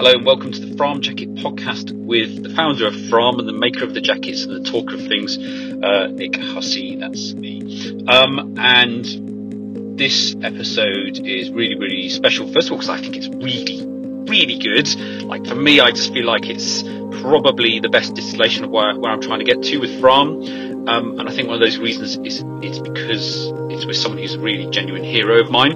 Hello and welcome to the Fram Jacket podcast with the founder of Fram and the maker of the jackets and the talker of things, uh, Nick Hussey. That's me. Um, and this episode is really, really special. First of all, because I think it's really, really good. Like for me, I just feel like it's probably the best distillation of where, where I'm trying to get to with Fram. Um, and I think one of those reasons is it's because it's with someone who's a really genuine hero of mine,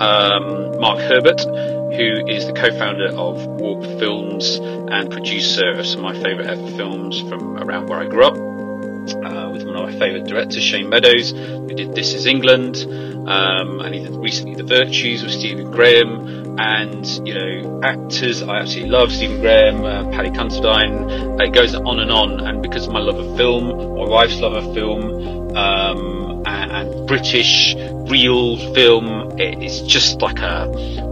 um, Mark Herbert who is the co-founder of Warp Films and producer of some of my favourite ever films from around where I grew up. Uh, with one of my favourite directors, Shane Meadows, who did This Is England, um, and he did recently The Virtues with Stephen Graham, and you know actors I absolutely love Stephen Graham, uh, Paddy Considine. It goes on and on, and because of my love of film, my wife's love of film, um, and British real film, it's just like a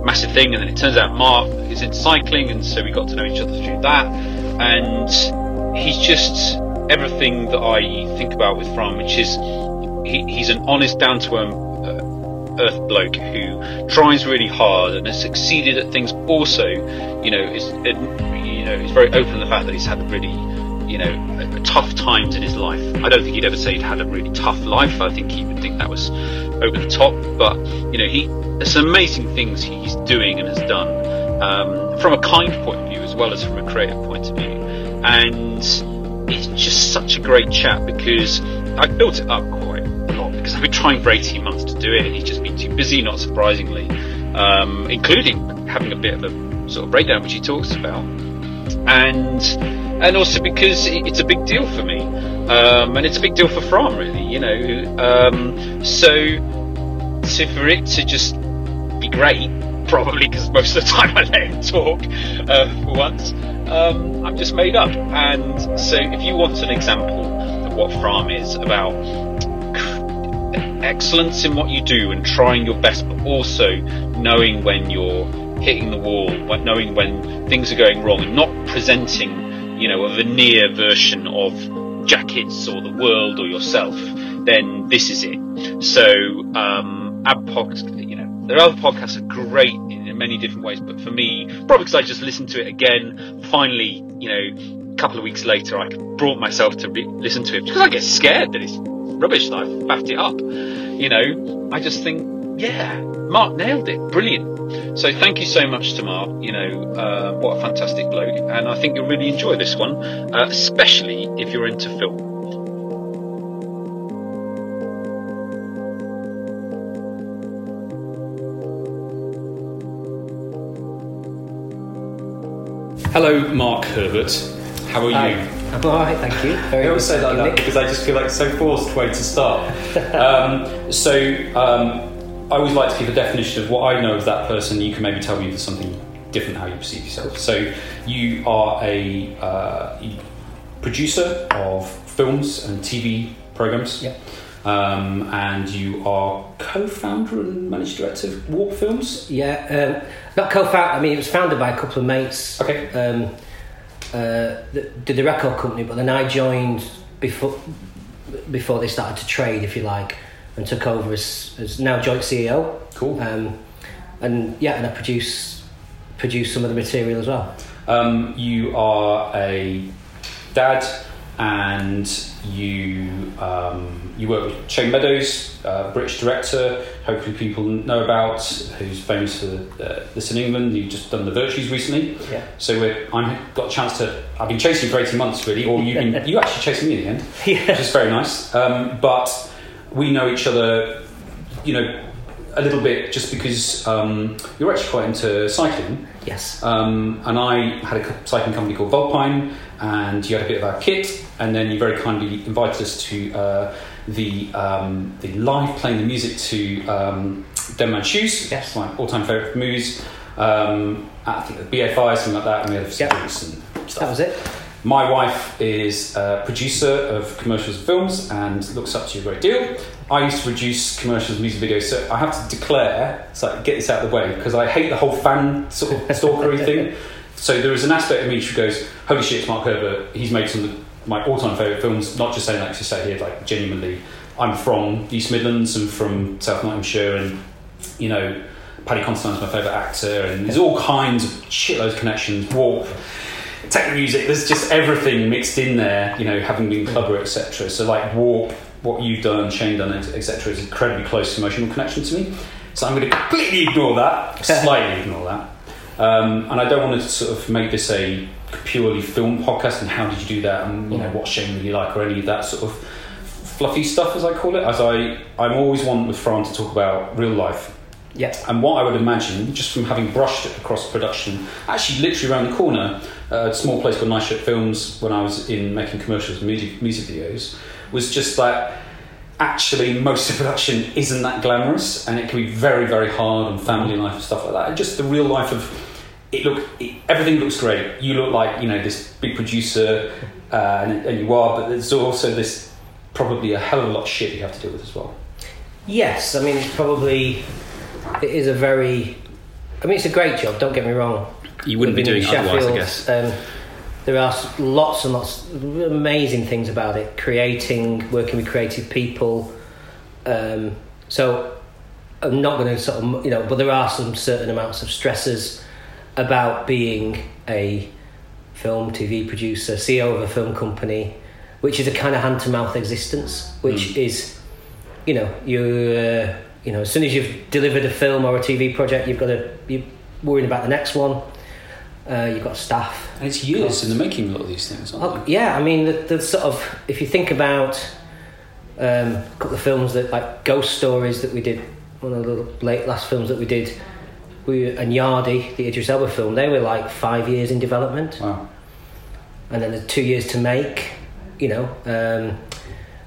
massive thing. And then it turns out Mark is in cycling, and so we got to know each other through that. And he's just everything that I think about with Fram, which is he, he's an honest, down to uh, earth bloke who tries really hard and has succeeded at things. Also, you know, is you know, he's very open to the fact that he's had a really you know, tough times in his life. I don't think he'd ever say he'd had a really tough life. I think he would think that was over the top. But you know, he there's some amazing things he's doing and has done um, from a kind point of view as well as from a creative point of view. And it's just such a great chat because I built it up quite a lot because I've been trying for 18 months to do it and he's just been too busy, not surprisingly, um, including having a bit of a sort of breakdown which he talks about. And and also because it's a big deal for me, um, and it's a big deal for Fram, really. You know, um, so so for it to just be great, probably because most of the time I let him talk uh, for once, um, I'm just made up. And so, if you want an example of what Fram is about excellence in what you do and trying your best, but also knowing when you're hitting the wall, but knowing when things are going wrong, and not presenting you know, a veneer version of jackets or the world or yourself, then this is it. So, um, you know, there are other podcasts are great in many different ways, but for me, probably because I just listened to it again, finally, you know, a couple of weeks later, I brought myself to re- listen to it because I get scared that it's rubbish that I've faffed it up. You know, I just think, yeah, Mark nailed it. Brilliant. So thank you so much to Mark. You know, uh, what a fantastic bloke, and I think you'll really enjoy this one, uh, especially if you're into film. Hello, Mark Herbert. How are Hi. you? I'm all right, thank you. Very I always say like that because I just feel like so forced way to start. um, so um, I always like to give a definition of what I know of that person. You can maybe tell me if there's something different how you perceive yourself. So you are a uh, producer of films and TV programs. Yeah. Um, and you are co-founder and managing director of Warp Films. Yeah, um, not co-founder. I mean, it was founded by a couple of mates. Okay. Um, uh, that did the record company, but then I joined before before they started to trade, if you like, and took over as, as now joint CEO. Cool. Um, and yeah, and I produce produce some of the material as well. Um, you are a dad, and you um, you work with Shane Meadows, uh, British director. Hopefully, people know about who's famous for uh, This Is England. You've just done The Virtues recently. Yeah. So we're, I've got a chance to. I've been chasing you for eighteen months, really, or you've been you actually chasing me in the end, Yeah. which is very nice. Um, but we know each other, you know, a little bit just because um, you're actually quite into cycling. Yes. Um, and I had a cycling company called Vulpine, and you had a bit of our kit, and then you very kindly invited us to uh, the um, the live playing the music to um, Dead Man's Shoes. Yes. my all-time favourite movies. Um, I think the BFI something like that, and we had Yep. and stuff. That was it. My wife is a producer of commercials and films and looks up to you a great deal. I used to produce commercials and music videos, so I have to declare, so get this out of the way, because I hate the whole fan sort of stalkery thing. So there is an aspect of me which goes, holy shit, it's Mark Herbert, he's made some of my all-time favourite films, not just saying that to say here, like genuinely, I'm from East Midlands and from South Nottinghamshire and, you know, Paddy Considine's my favourite actor, and there's all kinds of shitloads of connections. Warp, techno music. There's just everything mixed in there. You know, having been clubber, etc. So like Warp, what you've done, Shane done, etc. is incredibly close emotional connection to me. So I'm going to completely ignore that, slightly ignore that, um, and I don't want to sort of make this a purely film podcast. And how did you do that? And you know what Shane really like, or any of that sort of fluffy stuff, as I call it. As I, I'm always one with Fram to talk about real life Yeah. and what I would imagine, just from having brushed it across production, actually literally around the corner, uh, a small place called Nice Ship Films, when I was in making commercials and music, music videos, was just that actually most of production isn't that glamorous and it can be very, very hard on family life and stuff like that. And just the real life of it look it, everything looks great. You look like you know this big producer, uh, and, and you are, but there's also this probably a hell of a lot of shit you have to deal with as well. Yes, I mean it's probably it is a very. I mean it's a great job. Don't get me wrong. You wouldn't be doing otherwise, I guess. Um, there are lots and lots of amazing things about it. Creating, working with creative people. Um, so I'm not going to sort of you know, but there are some certain amounts of stresses about being a film, TV producer, CEO of a film company, which is a kind of hand to mouth existence, which is, you know, you uh, you know, as soon as you've delivered a film or a TV project, you've got to you're worrying about the next one. Uh, you've got staff. And it's years in the making, a lot of these things, aren't Oh, yeah, I mean, the, the sort of if you think about um, a couple of films that like Ghost Stories that we did, one of the late last films that we did, we and Yardie, the Idris Elba film, they were like five years in development. Wow. and then the two years to make. You know, um,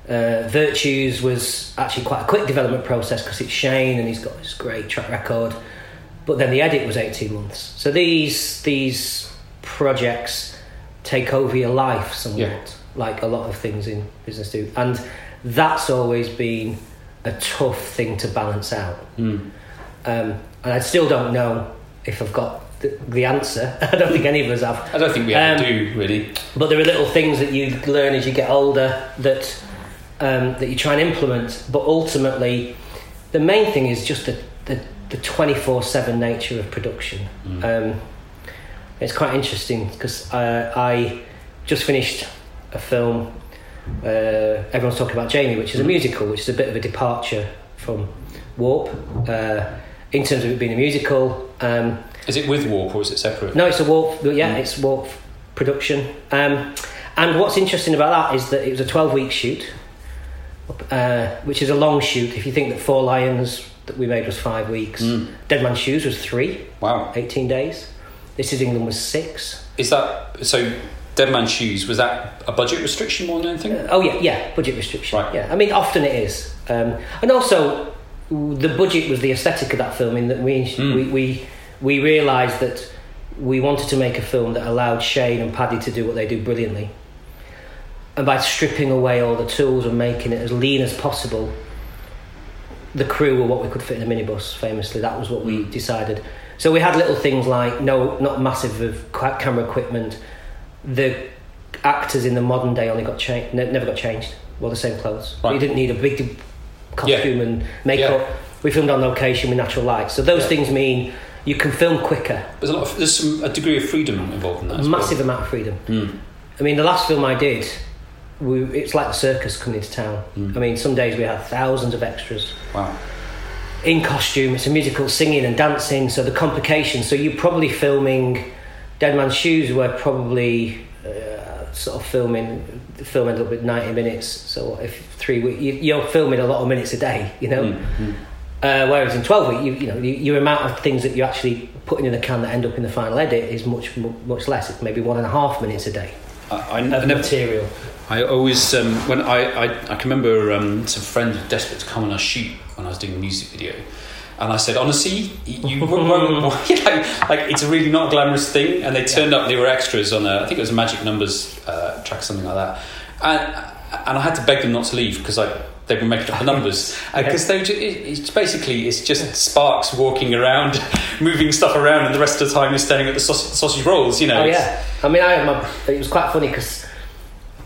uh, Virtues was actually quite a quick development process because it's Shane and he's got this great track record. But then the edit was eighteen months. So these these projects take over your life somewhat, Yeah. like a lot of things in business do, and that's always been a tough thing to balance out. Mm. Um, and I still don't know if I've got the, the answer. I don't think any of us have. I don't think we Um, do, really. But there are little things that you learn as you get older that um, that you try and implement. But ultimately, the main thing is just the the, twenty four seven nature of production. Um, it's quite interesting because uh, I just finished a film. Uh, everyone's talking about Jamie, which is a musical, which is a bit of a departure from Warp uh, in terms of it being a musical. Um, Is it with Warp or is it separate? no, it's a Warp. Yeah, it's Warp production. Um, and what's interesting about that is that it was a twelve-week shoot, uh, which is a long shoot. If you think that Four Lions that we made was five weeks, Dead Man's Shoes was three, Wow. 18 days. This is England was six. Is that so? Dead Man's Shoes was that a budget restriction more than anything? Uh, oh yeah, yeah, budget restriction. Right. Yeah, I mean often it is, um, and also the budget was the aesthetic of that film. In that we Mm. we we, we realised that we wanted to make a film that allowed Shane and Paddy to do what they do brilliantly, and by stripping away all the tools and making it as lean as possible. The crew were what we could fit in a minibus. Famously, that was what we decided. So we had little things like no, not massive of camera equipment. The actors in the modern day only got changed, never got changed. Wore the same clothes. Right. You didn't need a big costume and makeup. Yeah. We filmed on location with natural light. So those Yeah. things mean you can film quicker. There's a lot. Of, there's some a degree of freedom involved in that. well. massive amount of freedom. Mm. I mean, the last film I did, we, it's like the circus coming into town. Mm. I mean, some days we had thousands of extras Wow. in costume. It's a musical, singing and dancing. So the complications. So you're probably filming Dead Man's Shoes. Were probably uh, sort of filming filming a little bit ninety minutes. So if three weeks, you, you're filming a lot of minutes a day. You know. Mm, mm. Uh, whereas in 12 week, you, you know, you, your amount of things that you're actually putting in the can that end up in the final edit is much much less. It's maybe one and a half minutes a day I, I, I never, material. I always um, when I, I I can remember um, some friends were desperate to come on a shoot when I was doing a music video, and I said honestly, you won't, you like it's a really not a glamorous thing. And they turned up, they were extras on a I think it was a Magic Numbers uh, track, something like that, and and I had to beg them not to leave because like they were making up the numbers because they ju- it, it's basically it's just sparks walking around, moving stuff around, and the rest of the time you're staring at the sausage, sausage rolls. You know. Oh yeah, I mean, I my, it was quite funny because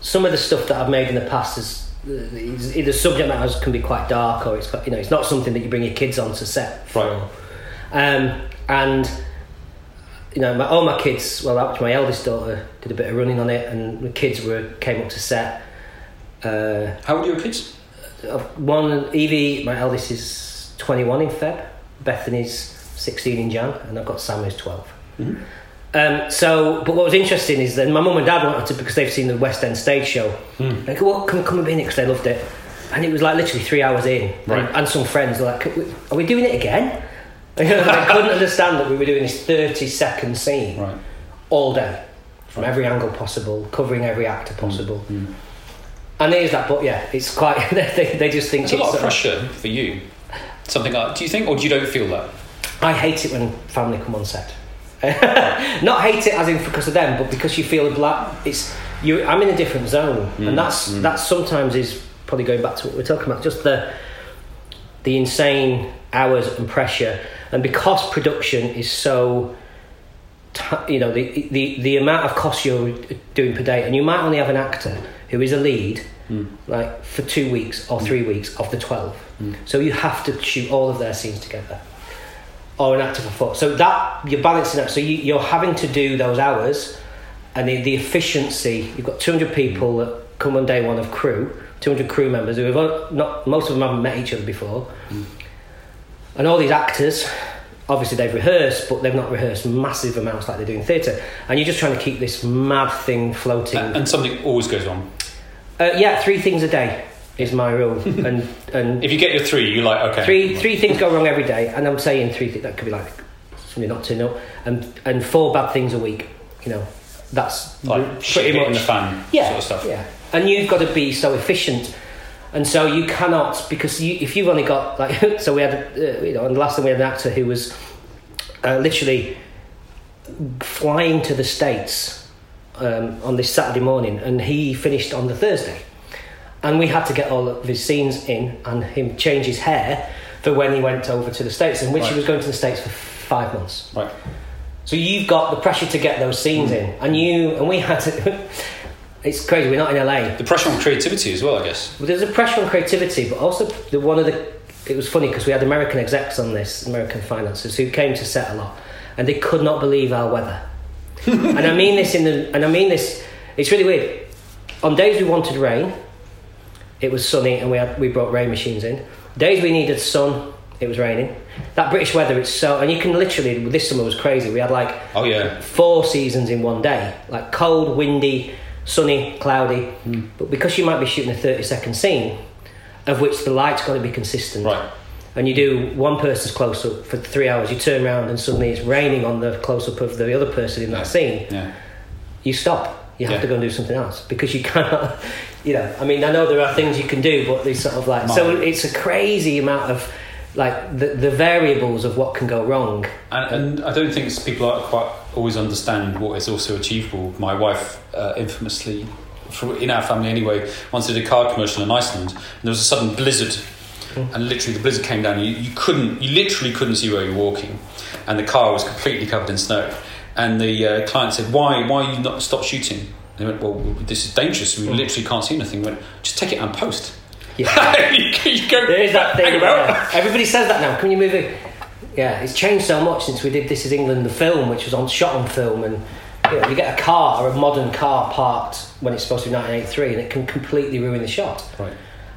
some of the stuff that I've made in the past is either subject matters can be quite dark or it's quite, you know it's not something that you bring your kids on to set. Right. Um, and you know, my, all my kids. Well, actually, my eldest daughter did a bit of running on it, and the kids were came up to set. Uh, How old are your kids? one Evie, my eldest is twenty one in Feb. Bethany's sixteen in Jan, and I've got Sam who's 12 Mhm. Um, so, but what was interesting is that my mum and dad wanted to because they've seen the West End stage show. Hmm. They go, "Well, come come and be in it?" Because they loved it, and it was like literally three hours in, Right. and, and some friends were like, "Are we- "Are we doing it again?" I couldn't understand that we were doing this thirty second scene Right. all day, from every angle possible, covering every actor possible. Mm. And there's that, but yeah, it's quite. they, they just think It's a lot of pressure for you. Something like, do you think, or do you don't feel that? I hate it when family come on set. Not hate it as in because of them, but because you feel it's you. I'm in a different zone, Mm, and that's that sometimes is probably going back to what we're talking about. Just the the insane hours and pressure, and because production is so. ti- You know the, the the amount of cost you're doing per day, and you might only have an actor who is a lead, Mm. like for two weeks or three weeks of the twelve. So you have to shoot all of their scenes together or an actor for four. So that you're balancing that. So you, you're having to do those hours, and the, the efficiency. You've got 200 people that come on day one of crew, 200 crew members who have not most of them haven't met each other before, and all these actors. Obviously, they've rehearsed, but they've not rehearsed massive amounts like they do in theatre. And you're just trying to keep this mad thing floating. And something always goes wrong. Uh, yeah, three things a day is my rule, and and If you get your three, you're like, okay. Three three things go wrong every day, and I'm saying three things that could be like something not to know, and and four bad things a week. You know, that's Like shit hitting the fan yeah, sort of stuff. Yeah, and you've got to be so efficient, and so you cannot because you, if you've only got like so we had uh, you know and the last time we had an actor who was uh, literally flying to the states um, on this Saturday morning, and he finished on the Thursday, and we had to get all of his scenes in and him change his hair for when he went over to the states, in which he was going to the states for five months. Right. So you've got the pressure to get those scenes hmm. in, and you and we had to. it's crazy. We're not in LA. The pressure on creativity as well, I guess. But there's a pressure on creativity, but also the one of the. It was funny because we had American execs on this, American financiers who came to set a lot, and they could not believe our weather. and I mean this in the, and I mean this. It's really weird. On days we wanted rain, it was sunny, and we had we brought rain machines in. Days we needed sun, it was raining. That British weather, it's so, and you can literally. This summer was crazy. We had like Oh, yeah. four seasons in one day like cold windy sunny cloudy hmm. but because you might be shooting a 30 second scene of which the light's got to be consistent Right. and you do one person's close up for three hours you turn around and suddenly it's raining on the close up of the other person in that scene Yeah. you stop you have Yeah. to go and do something else because you cannot you know i mean i know there are things you can do but they sort of like so it's a crazy amount of like the, the variables of what can go wrong And, and I don't think people are quite always understand what is also achievable. My wife, uh, infamously, for, in our family anyway, once did a car commercial in Iceland, and there was a sudden blizzard, and literally the blizzard came down. You, you couldn't, you literally couldn't see where you were walking, and the car was completely covered in snow. And the uh, client said, "Why, why you not stop shooting?" And they went, "Well, this is dangerous. We literally can't see anything." We went, "Just take it and post." yeah you, you go, There is that thing. about. yeah. Everybody says that now. Can you move it? Yeah, it's changed so much since we did This Is England, the film, which was on shot on film, and you, know, you get a car or a modern car parked when it's supposed to be 1983, and it can completely ruin the shot. Right.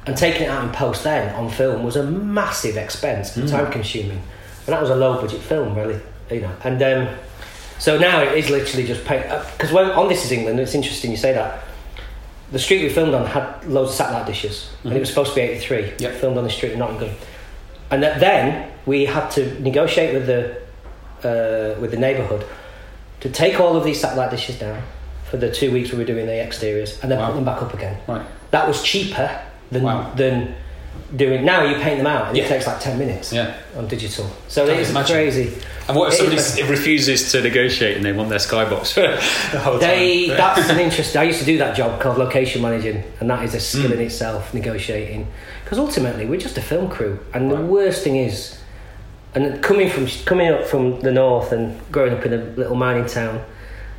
And taking it out in post then on film was a massive expense and time consuming, and that was a low budget film, really. You know, and um, so now it is literally just pay because when on This Is England, it's interesting you say that. The street we filmed on had loads of satellite dishes, and it was supposed to be 83. Yep. Filmed on the street in Nottingham, and that then we had to negotiate with the uh, with the neighbourhood to take all of these satellite dishes down for the two weeks we were doing the exteriors, and then Wow. put them back up again. Right. That was cheaper than Wow. than doing. Now you paint them out, and Yeah. it takes like ten minutes Yeah. on digital. So it's imagine. crazy. And what if It somebody is- refuses to negotiate and they want their skybox for the whole They time? that's an interest. I used to do that job called location managing, and that is a skill Mm. in itself, negotiating. Because ultimately, we're just a film crew, and the worst thing is, and coming from coming up from the north and growing up in a little mining town,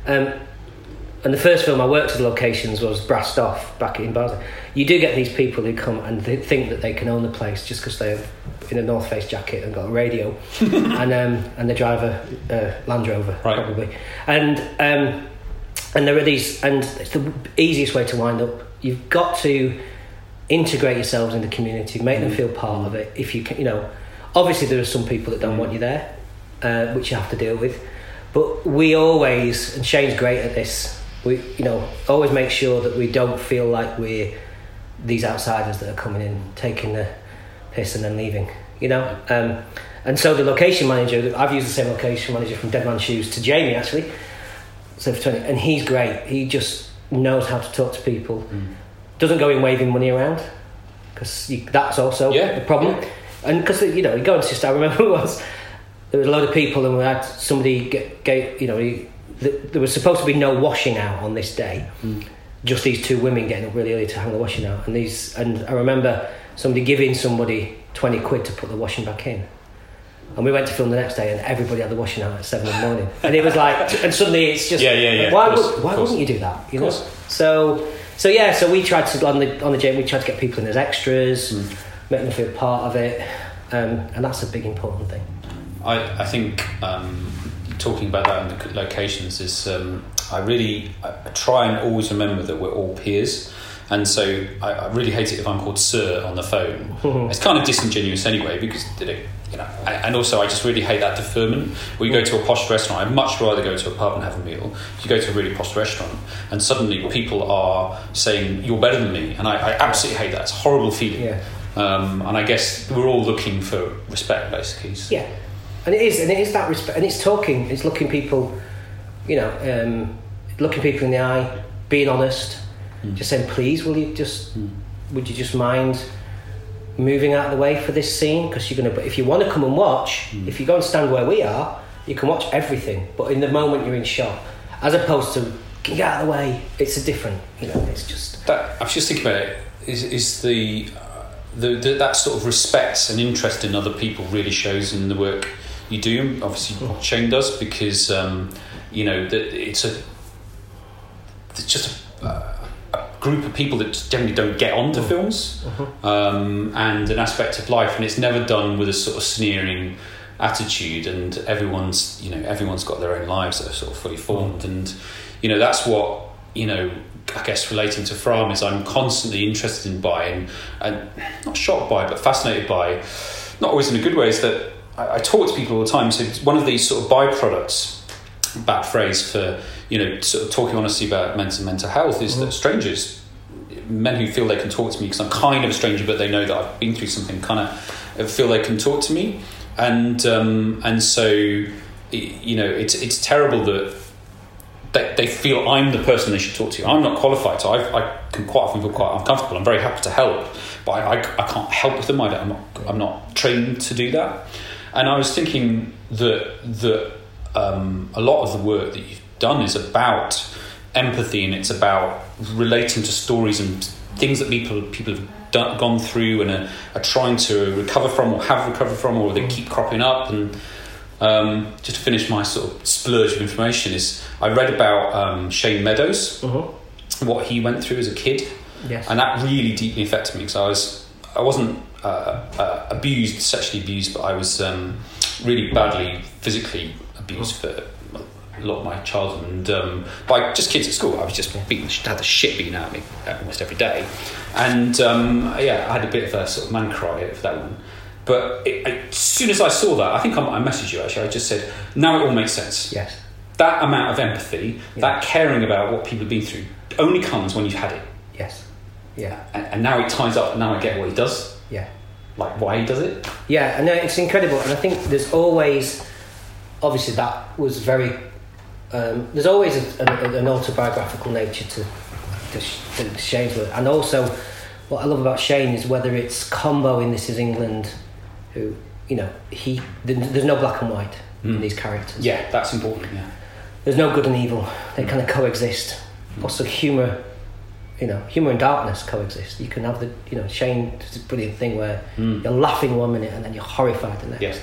um, and the first film I worked with locations was Brassed Off back in Basel. You do get these people who come and they think that they can own the place just because they're in a North Face jacket and got a radio, and um, and the driver uh, Land Rover Right. probably, and um, and there are these, and it's the easiest way to wind up. You've got to integrate yourselves in the community, make them feel part of it. If you can, you know, obviously there are some people that don't want you there, uh, which you have to deal with. But we always, and Shane's great at this. We, you know, always make sure that we don't feel like we're these outsiders that are coming in, taking the piss and then leaving. You know, um, and so the location manager, I've used the same location manager from Dead Man's Shoes to Jamie actually. So for 20, and he's great. He just knows how to talk to people. Doesn't go in waving money around because that's also Yeah, the problem. And because you know, you go and just I remember once there was a lot of people and we had somebody get, get you know, he, th- there was supposed to be no washing out on this day. Just these two women getting up really early to hang the washing out, and these and I remember somebody giving somebody twenty quid to put the washing back in. And we went to film the next day, and everybody had the washing out at seven in the morning. And it was like, and suddenly it's just, Yeah, yeah, yeah, Why, course, would, why wouldn't you do that? You know. So, so yeah, so we tried to on the on the Jamie, we tried to get people in as extras, Mm. make them feel part of it, um, and that's a big important thing. I, I think um, talking about that in the locations is um, I really I try and always remember that we're all peers. And so I, I really hate it if I'm called sir on the phone. it's kind of disingenuous anyway because you know, you know, and and also I just really hate that deferment. When you go to a posh restaurant, I'd much rather go to a pub and have a meal. You go to a really posh restaurant and suddenly people are saying you're better than me, and I, I absolutely hate that. It's a horrible feeling. Yeah. Um, and I guess we're all looking for respect, basically. Yeah, and it is, and it is that respect, and it's talking, it's looking people, you know, um, looking people in the eye, being honest, just saying, please, will you just, would you just mind moving out of the way for this scene? Because you're gonna, but if you want to come and watch, if you go and stand where we are, you can watch everything. But in the moment you're in shot, as opposed to can get out of the way, it's a different, you know, it's just That I was just thinking about it. Is is the, uh, the, the that sort of respect and interest in other people really shows in the work you do. Obviously, Shane does because um, you know that it's a it's just a, a group of people that generally don't get onto films um, and an aspect of life, and it's never done with a sort of sneering attitude. And everyone's you know everyone's got their own lives that are sort of fully formed, and you know that's what you know. I guess relating to Fram is I'm constantly interested in by and, and not shocked by, but fascinated by, not always in a good way, is that I, I talk to people all the time. So one of these sort of byproducts bad phrase for you know sort of talking honestly about mental mental health is that strangers men who feel they can talk to me because I'm kind of a stranger but they know that I've been through something kind of feel they can talk to me and um, and so you know it's it's terrible that they, they feel I'm the person they should talk to. I'm not qualified, so I, I can quite often feel quite uncomfortable. I'm very happy to help, but I, I, I can't help with them. I don't, I'm, not, I'm not trained to do that. And I was thinking that that um, a lot of the work that you've done is about empathy and it's about relating to stories and things that people people have done, gone through and are, are trying to recover from or have recovered from or they keep cropping up. And um, just to finish my sort of splurge of information is I read about um, Shane Meadows what he went through as a kid. Yes. and that really deeply affected me because I was I wasn't uh, uh, abused sexually abused but I was um, really badly physically abused for a lot of my childhood. And um, by just kids at school I was just beaten had the shit beaten out of me almost every day. And um, yeah I had a bit of a sort of man cry for that one. But it, as soon as I saw that I think I, I messaged you actually. I just said now it all makes sense. Yes, that amount of empathy that caring about what people have been through only comes when you've had it. Yes, yeah, and, and now it ties up. Now I get what he does, yeah. like why he does it. Yeah, and uh, it's incredible, and I think there's always, obviously, that was very. Um, there's always a, a, an autobiographical nature to, to, to Shane's work, and also what I love about Shane is whether it's Combo in This Is England, who you know he there's no black and white in these characters. Yeah, that's important. Yeah, There's no good and evil; they kind of coexist. Also, humour, you know, humour and darkness coexist. You can have the you know Shane does this brilliant thing where you're laughing one minute and then you're horrified the next yes,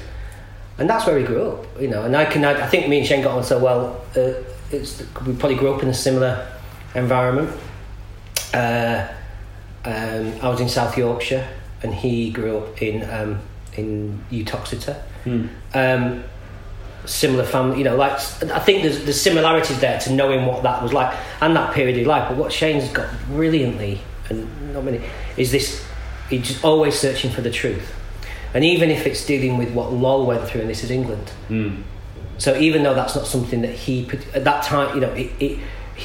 and that's where we grew up, you know. And I can, I, I think me and Shane got on so well. Uh, it's we probably grew up in a similar environment. Uh, um, I was in South Yorkshire, and he grew up in um, in Uttoxeter. Hmm. Um, similar family, you know, like I think there's there's similarities there to knowing what that was like and that period of life. But what Shane's got brilliantly, and not many, is this: he's just always searching for the truth, and even if it's dealing with what Lol went through, and this is England. Mm. So even though that's not something that he at that time, you know, it, it,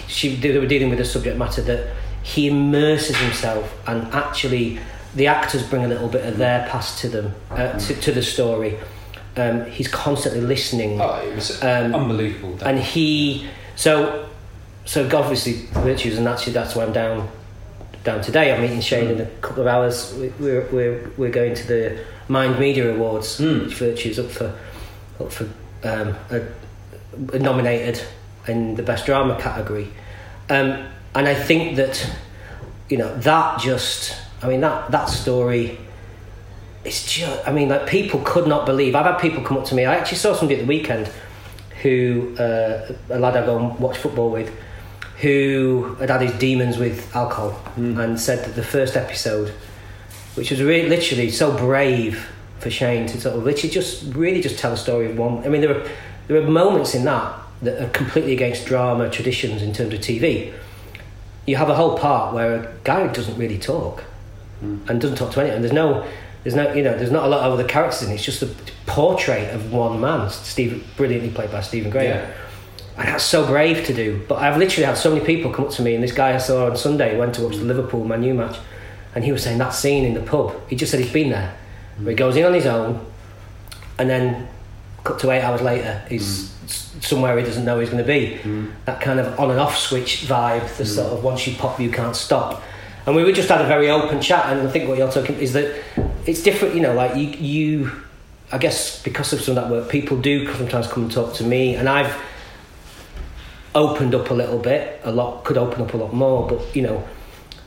she they were dealing with a subject matter that he immerses himself and actually the actors bring a little bit of their past to them uh, to, to the story. Um, he's constantly listening, Oh, it was Um, unbelievable. and he so so obviously virtues, and actually that's why I'm down down today. I'm meeting Shane in a couple of hours. We- We're we're we're going to the Mind Media Awards, Mm. which virtues up for up for um, a, a nominated in the best drama category, um, and I think that you know that just I mean that that story. It's just, I mean, like people could not believe. I've had people come up to me. I actually saw somebody at the weekend who, uh, a lad I go and watch football with, who had had his demons with alcohol and said that the first episode, which was really literally so brave for Shane to sort of literally just really just tell a story of one. I mean, there are there are moments in that that are completely against drama traditions in terms of TV. You have a whole part where a guy doesn't really talk and doesn't talk to anyone. There's no, there's no, you know, there's not a lot of other characters in it. It's just a portrait of one man, Steve, brilliantly played by Stephen Graham. Yeah. And that's so brave to do. But I've literally had so many people come up to me, and this guy I saw on Sunday went to watch the Liverpool Man U match, and he was saying that scene in the pub. He just said he's been there, where he goes in on his own, and then cut to eight hours later, he's mm. s- somewhere he doesn't know he's going to be. Mm. That kind of on and off switch vibe, the mm. sort of once you pop, you can't stop. And we were just had a very open chat, and I think what you're talking is that it's different. You know, like you, you, I guess because of some of that work, people do sometimes come and talk to me, and I've opened up a little bit. A lot could open up a lot more, but you know,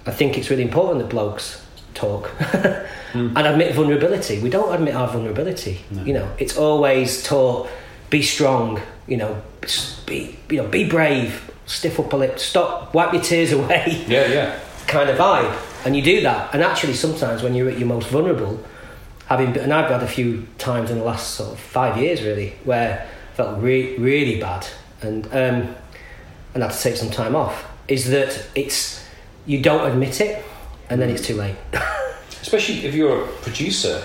I think it's really important that blokes talk hmm. and admit vulnerability. We don't admit our vulnerability. You know, it's always taught be strong. You know, be you know be brave. Stiff upper lip. Stop. Wipe your tears away. yeah, yeah. kind of vibe, and you do that. And actually, sometimes when you're at your most vulnerable, having been, and I've had a few times in the last sort of five years really where I felt re- really bad and um, and had to take some time off. Is that it's you don't admit it, and then it's too late. especially if you're a producer,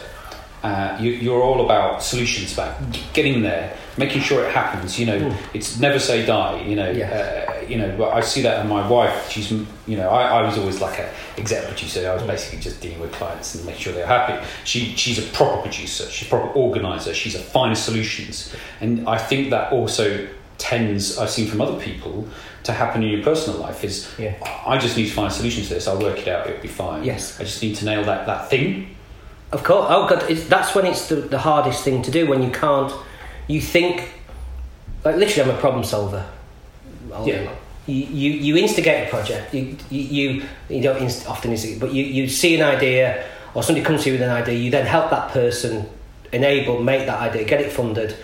uh, you, you're all about solutions, about getting there, making sure it happens. You know, it's never say die. You know, Yeah. uh, you know. I see that in my wife. She's, you know, I, I was always like a exec producer. I was basically just dealing with clients and make sure they're happy. She, she's a proper producer. She's a proper organizer. She's a find solutions, and I think that also tends I've seen from other people to happen in your personal life is Yeah. I just need to find a solution to this. I'll work it out. It'll be fine. Yes. I just need to nail that, that thing. Of course. Oh God, it's, that's when it's the, the hardest thing to do. When you can't, you think, like literally, I'm a problem solver. I'll- Yeah. You, you instigate a project. You you you, don't inst- often instigate, but you, you see an idea or somebody comes to you with an idea. You then help that person enable, make that idea, get it funded,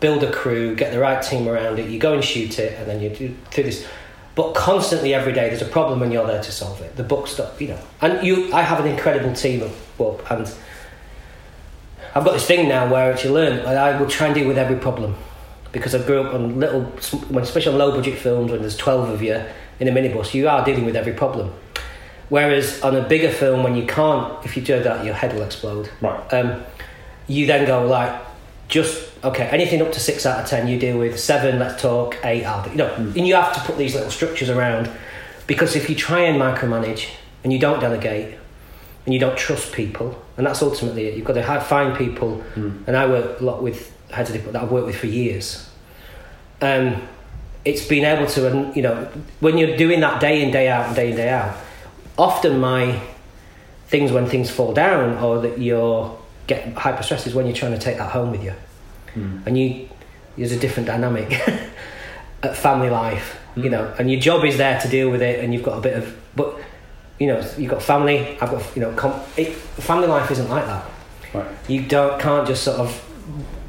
build a crew, get the right team around it. You go and shoot it, and then you do through this. But constantly, every day, there's a problem, and you're there to solve it. The book stuff, you know. And you, I have an incredible team of well, and I've got this thing now where it's you learn. I will try and deal with every problem because I grew up on little, when especially on low budget films when there's twelve of you in a minibus, you are dealing with every problem. Whereas on a bigger film, when you can't, if you do that, your head will explode. Right. Um, you then go like, just okay, anything up to six out of ten, you deal with seven. Let's talk eight out. You know, and you have to put these little structures around because if you try and micromanage and you don't delegate and you don't trust people, and that's ultimately it. You've got to have, find people, and I work a lot with heads of that I've worked with for years. Um, it's been able to, and you know, when you're doing that day in day out and day in day out, often my things when things fall down or that you're get hyper stressed is when you're trying to take that home with you, and you there's a different dynamic at family life, you know, and your job is there to deal with it, and you've got a bit of, but you know, you've got family. I've got you know, com- it, family life isn't like that. Right. You don't can't just sort of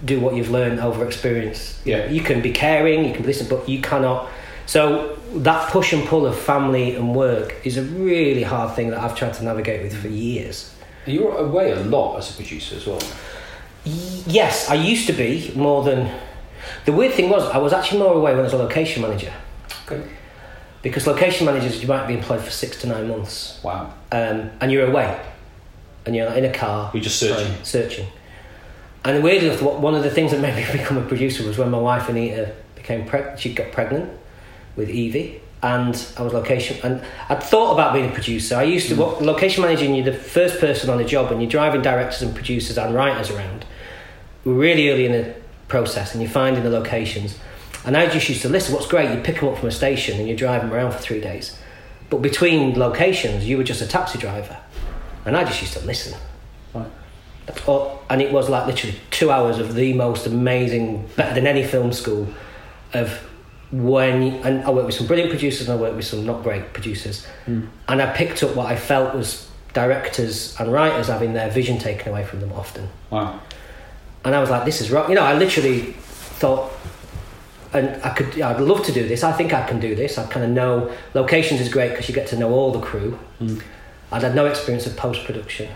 do what you've learned over experience. You Yeah. you can be caring, you can be listen, but you cannot. So that push and pull of family and work is a really hard thing that I've tried to navigate with for years. You're away a lot as a producer as well. Y- Yes, I used to be more than. The weird thing was, I was actually more away when I was a location manager. Okay. Because location managers, you might be employed for six to nine months, Wow. um, and you're away, and you're in a car. You're just searching. Right, searching. And weird enough, one of the things that made me become a producer was when my wife Anita became pregnant. She got pregnant with Evie, and I was location. And I'd thought about being a producer. I used to hmm. what location managing. You're the first person on the job, and you're driving directors and producers and writers around. We're really early in the process, and you're finding the locations. And I just used to listen. What's great, you pick them up from a station, and you drive them around for three days. But between locations, you were just a taxi driver, and I just used to listen. And it was like literally two hours of the most amazing, better than any film school, of when and I worked with some brilliant producers and I worked with some not great producers, hmm. and I picked up what I felt was directors and writers having their vision taken away from them often, Wow. and I was like, this is wrong. You know, I literally thought. And I could, I'd love to do this. I think I can do this. I kind of know locations is great because you get to know all the crew. Hmm. I'd had no experience of post production.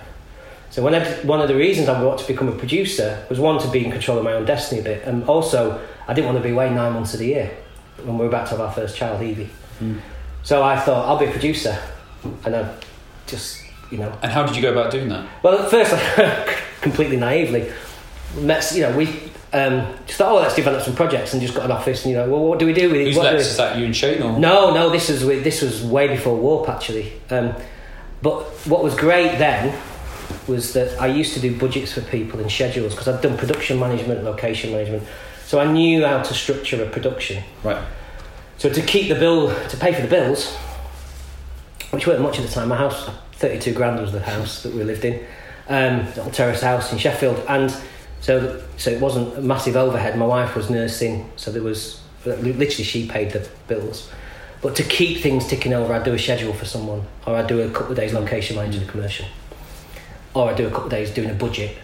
So when I, one of the reasons I wanted to become a producer was one to be in control of my own destiny a bit, and also I didn't want to be away nine months of the year when we were about to have our first child, Evie. So I thought I'll be a producer, and I just you know And how did you go about doing that? well, at first, completely naively, met, you know, we um, just thought, oh, let's develop some projects, and just got an office, and you know, well, what do we do with it? Who's What do Lex? we- Is that you and Shane or? no, no, this was this was way before Warp actually. Um, but what was great then was that I used to do budgets for people and schedules because I'd done production management, location management, so I knew how to structure a production. Right. So to keep the bill, to pay for the bills, which weren't much at the time, my house, thirty-two grand was the house that we lived in, um, little terrace house in Sheffield, and so so it wasn't a massive overhead. My wife was nursing, so there was literally she paid the bills. But to keep things ticking over, I'd do a schedule for someone, or I'd do a couple of days location managing a commercial, or I'd do a couple of days doing a budget.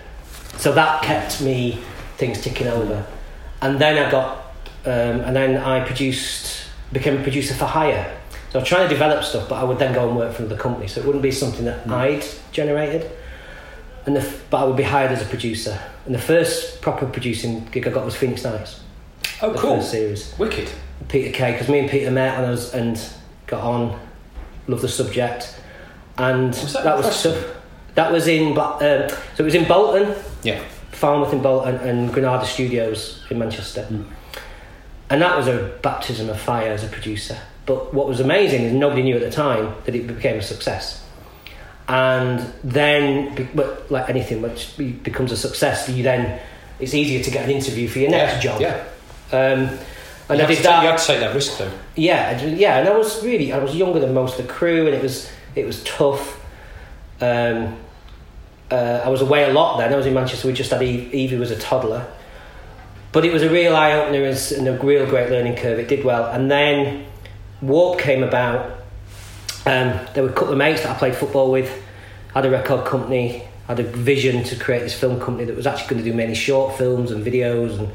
So that kept me things ticking over, and then I got, um, and then I produced, became a producer for hire. So I was trying to develop stuff, but I would then go and work for another company. So it wouldn't be something that I'd generated, and the, f- but I would be hired as a producer. And the first proper producing gig I got was Phoenix Nights, Oh, the cool. series. Wicked. Peter Kay because me and Peter met and I was and got on, loved the subject, and Was that that was stuff. That was in um, so it was in Bolton, Yeah. Farnworth in Bolton, and Granada Studios in Manchester, and that was a baptism of fire as a producer. But what was amazing is nobody knew at the time that it became a success. And then, but like anything, which becomes a success, you then it's easier to get an interview for your next yeah. job. Yeah. Um, and you, I had did to that. Take, you had to take that risk though. Yeah, yeah, and I was really I was younger than most of the crew, and it was it was tough. Um, uh, I was away a lot then. I was in Manchester. We just had Eve, Evie was a toddler, but it was a real eye opener and a real great learning curve. It did well, and then Warp came about. Um, there were a couple of mates that I played football with. Had a record company. Had a vision to create this film company that was actually going to do many short films and videos and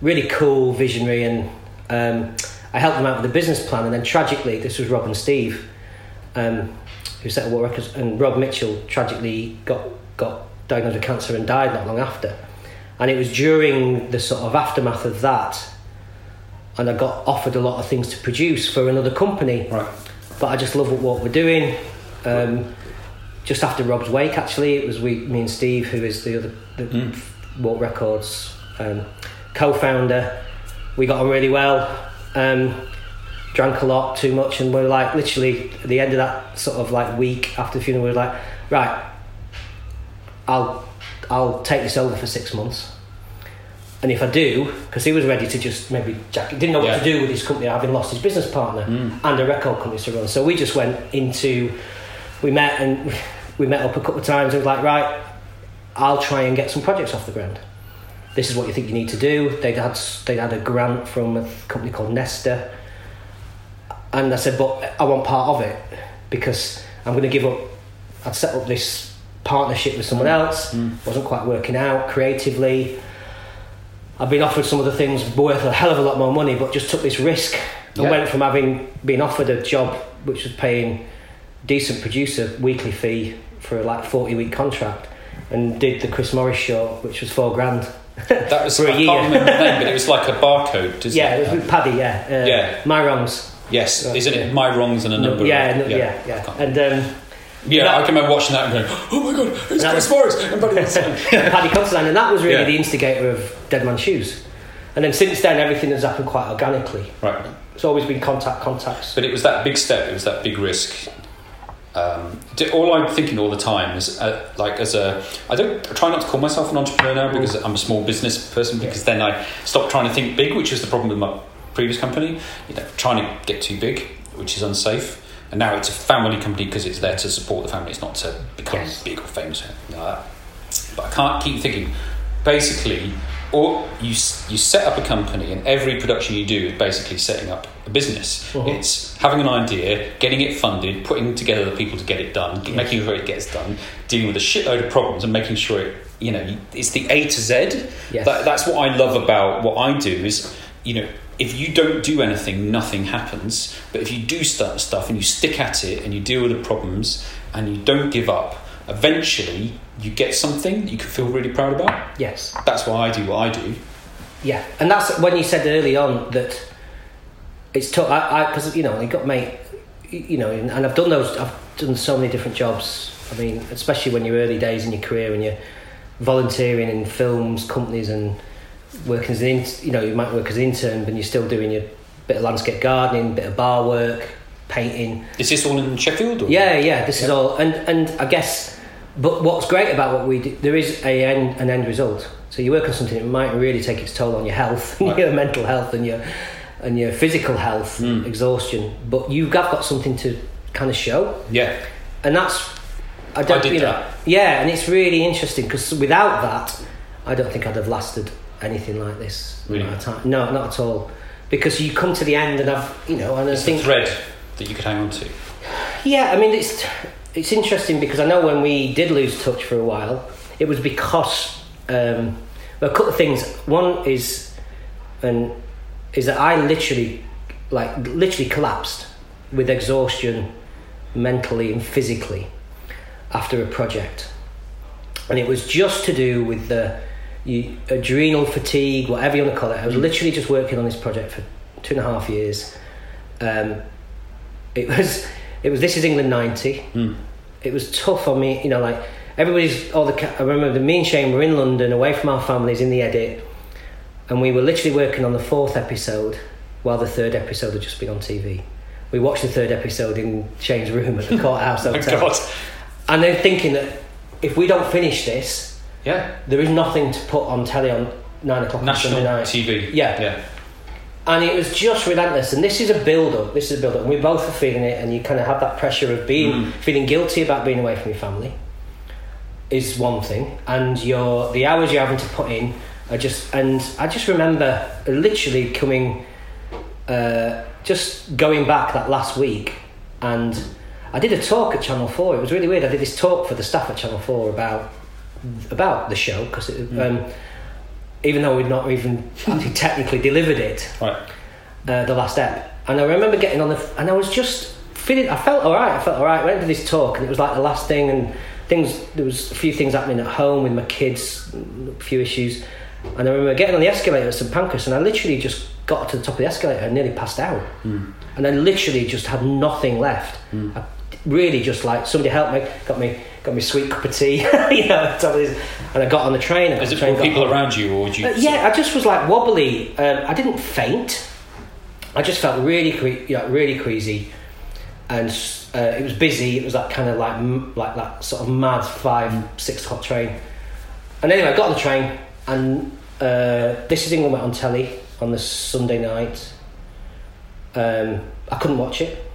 really cool, visionary, and um, I helped them out with the business plan. And then tragically, this was Rob and Steve, um, who set up Warp Records, and Rob Mitchell tragically got got diagnosed with cancer and died not long after. And it was during the sort of aftermath of that, and I got offered a lot of things to produce for another company Right. but I just love what, what we're doing. Um, just after Rob's wake, actually, it was we, me and Steve, who is the other the Mm. Warp Records um, co-founder. We got on really well. Um, drank a lot, too much, and we are like literally at the end of that sort of like week after the funeral, We're like, right, I'll I'll take this over for six months. And if I do, because he was ready to just maybe Jack didn't know what Yeah. to do with his company, having lost his business partner hmm. and a record company to run. So we just went into, we met and we met up a couple of times. and was like, right, I'll try and get some projects off the ground. This is what you think you need to do. They'd had they'd had a grant from a company called Nesta, and I said, but I want part of it because I'm going to give up. I'd set up this partnership with someone else. wasn't quite working out creatively. I've been offered some other things worth a hell of a lot more money, but just took this risk and Yeah. went from having been offered a job which was paying decent producer, weekly fee for a like forty week contract, and did the Chris Morris show, which was four grand. That was For a I year. the name, but it was like a barcode. Yeah, it? it was with Paddy. Yeah, uh, Yeah. My wrongs. Yes, Yeah. isn't it? My wrongs and a number. yeah, of, yeah, yeah, can't- and. Um, yeah. that- I can remember watching that and going, "Oh my god, it's Chris Morris and Buddy Paddy Considine, and that was really Yeah. the instigator of Dead Man's Shoes. And then since then, everything has happened quite organically. right, It's always been contact, contacts. but it was that big step. It was that big risk. Um, all I'm thinking all the time is, uh, like, as a, I don't I try not to call myself an entrepreneur because I'm a small business person. Because then I stop trying to think big, which was the problem with my previous company. You know, trying to get too big, which is unsafe. And now it's a family company because it's there to support the family. It's not to become Yes. big or famous or anything like that. But I can't keep thinking. Basically, or you you set up a company, and every production you do is basically setting up a business. Mhm. It's having an idea, getting it funded, putting together the people to get it done, making sure it gets done, dealing with a shitload of problems, and making sure it you know it's the A to Z. Yes. That, that's what I love about what I do is you know if you don't do anything, nothing happens. But if you do start stuff and you stick at it and you deal with the problems and you don't give up, eventually you get something that you can feel really proud about. Yes. That's why I do what I do. Yeah, and that's when you said early on that it's tough. I because you know I got mate, you know, and I've done those. I've done so many different jobs. I mean, especially when you're early days in your career and you're volunteering in films, companies, and working as an in, you know you might work as an intern, but you're still doing your bit of landscape gardening, bit of bar work, painting. Is this all in Sheffield? Or? Yeah, yeah. This is all, and and I guess, but what's great about what we do, there is a end, an end result. So you work on something that might really take its toll on your health, Right. your mental health, and your and your physical health, Mm. exhaustion. But you have got something to kind of show, Yeah. and that's I don't. did you know, that. Yeah, and it's really interesting because without that, I don't think I'd have lasted anything like this. Really? No, not at all. Because you come to the end, and I've you know, and I It's the think thread that you could hang on to. yeah, I mean it's it's interesting because I know when we did lose touch for a while, it was because um, well, a couple of things. One is and is that I literally like literally collapsed with exhaustion mentally and physically after a project. And it was just to do with the you, adrenal fatigue, whatever you want to call it. I was literally just working on this project for two and a half years. Um, it was it was This Is England ninety. Mm. It was tough on me, you know, like everybody's all the. I remember the me and Shane were in London, away from our families, in the edit, and we were literally working on the fourth episode while the third episode had just been on TV. We watched the third episode in Shane's room at the courthouse Oh, hotel, God. and then thinking that if we don't finish this, Yeah. there is nothing to put on telly on nine o'clock on National Sunday night. TV. Yeah. Yeah. and it was just relentless. And this is a build up. This is a build up. And we both are feeling it, and you kind of have that pressure of being Mm. feeling guilty about being away from your family. Is one thing, and your the hours you're having to put in are just. And I just remember literally coming, uh, just going back that last week, and I did a talk at Channel Four. It was really weird. I did this talk for the staff at Channel Four about about the show because um, even though we'd not even actually technically delivered it, Right. uh, the last ep. And I remember getting on the, and I was just feeling, I felt all right. I felt all right. I went to this talk, and it was like the last thing, and things. There was a few things happening at home with my kids, a few issues. And I remember getting on the escalator at St Pancras, and I literally just got to the top of the escalator and nearly passed out. Mm. And I literally just had nothing left. I really just like somebody helped me, got me, got me a sweet cup of tea, you know, on top of this, and I got on the train. I got Is it train, got people around you, or would you? Uh, yeah, I just was like wobbly. Um, I didn't faint. I just felt really, cre- you know, really queasy, and uh, it was busy. It was that kind of like, m- like that sort of mad five, six o'clock train. And anyway, I got on the train, and uh, this is England went on telly on the Sunday night. Um, I couldn't watch it.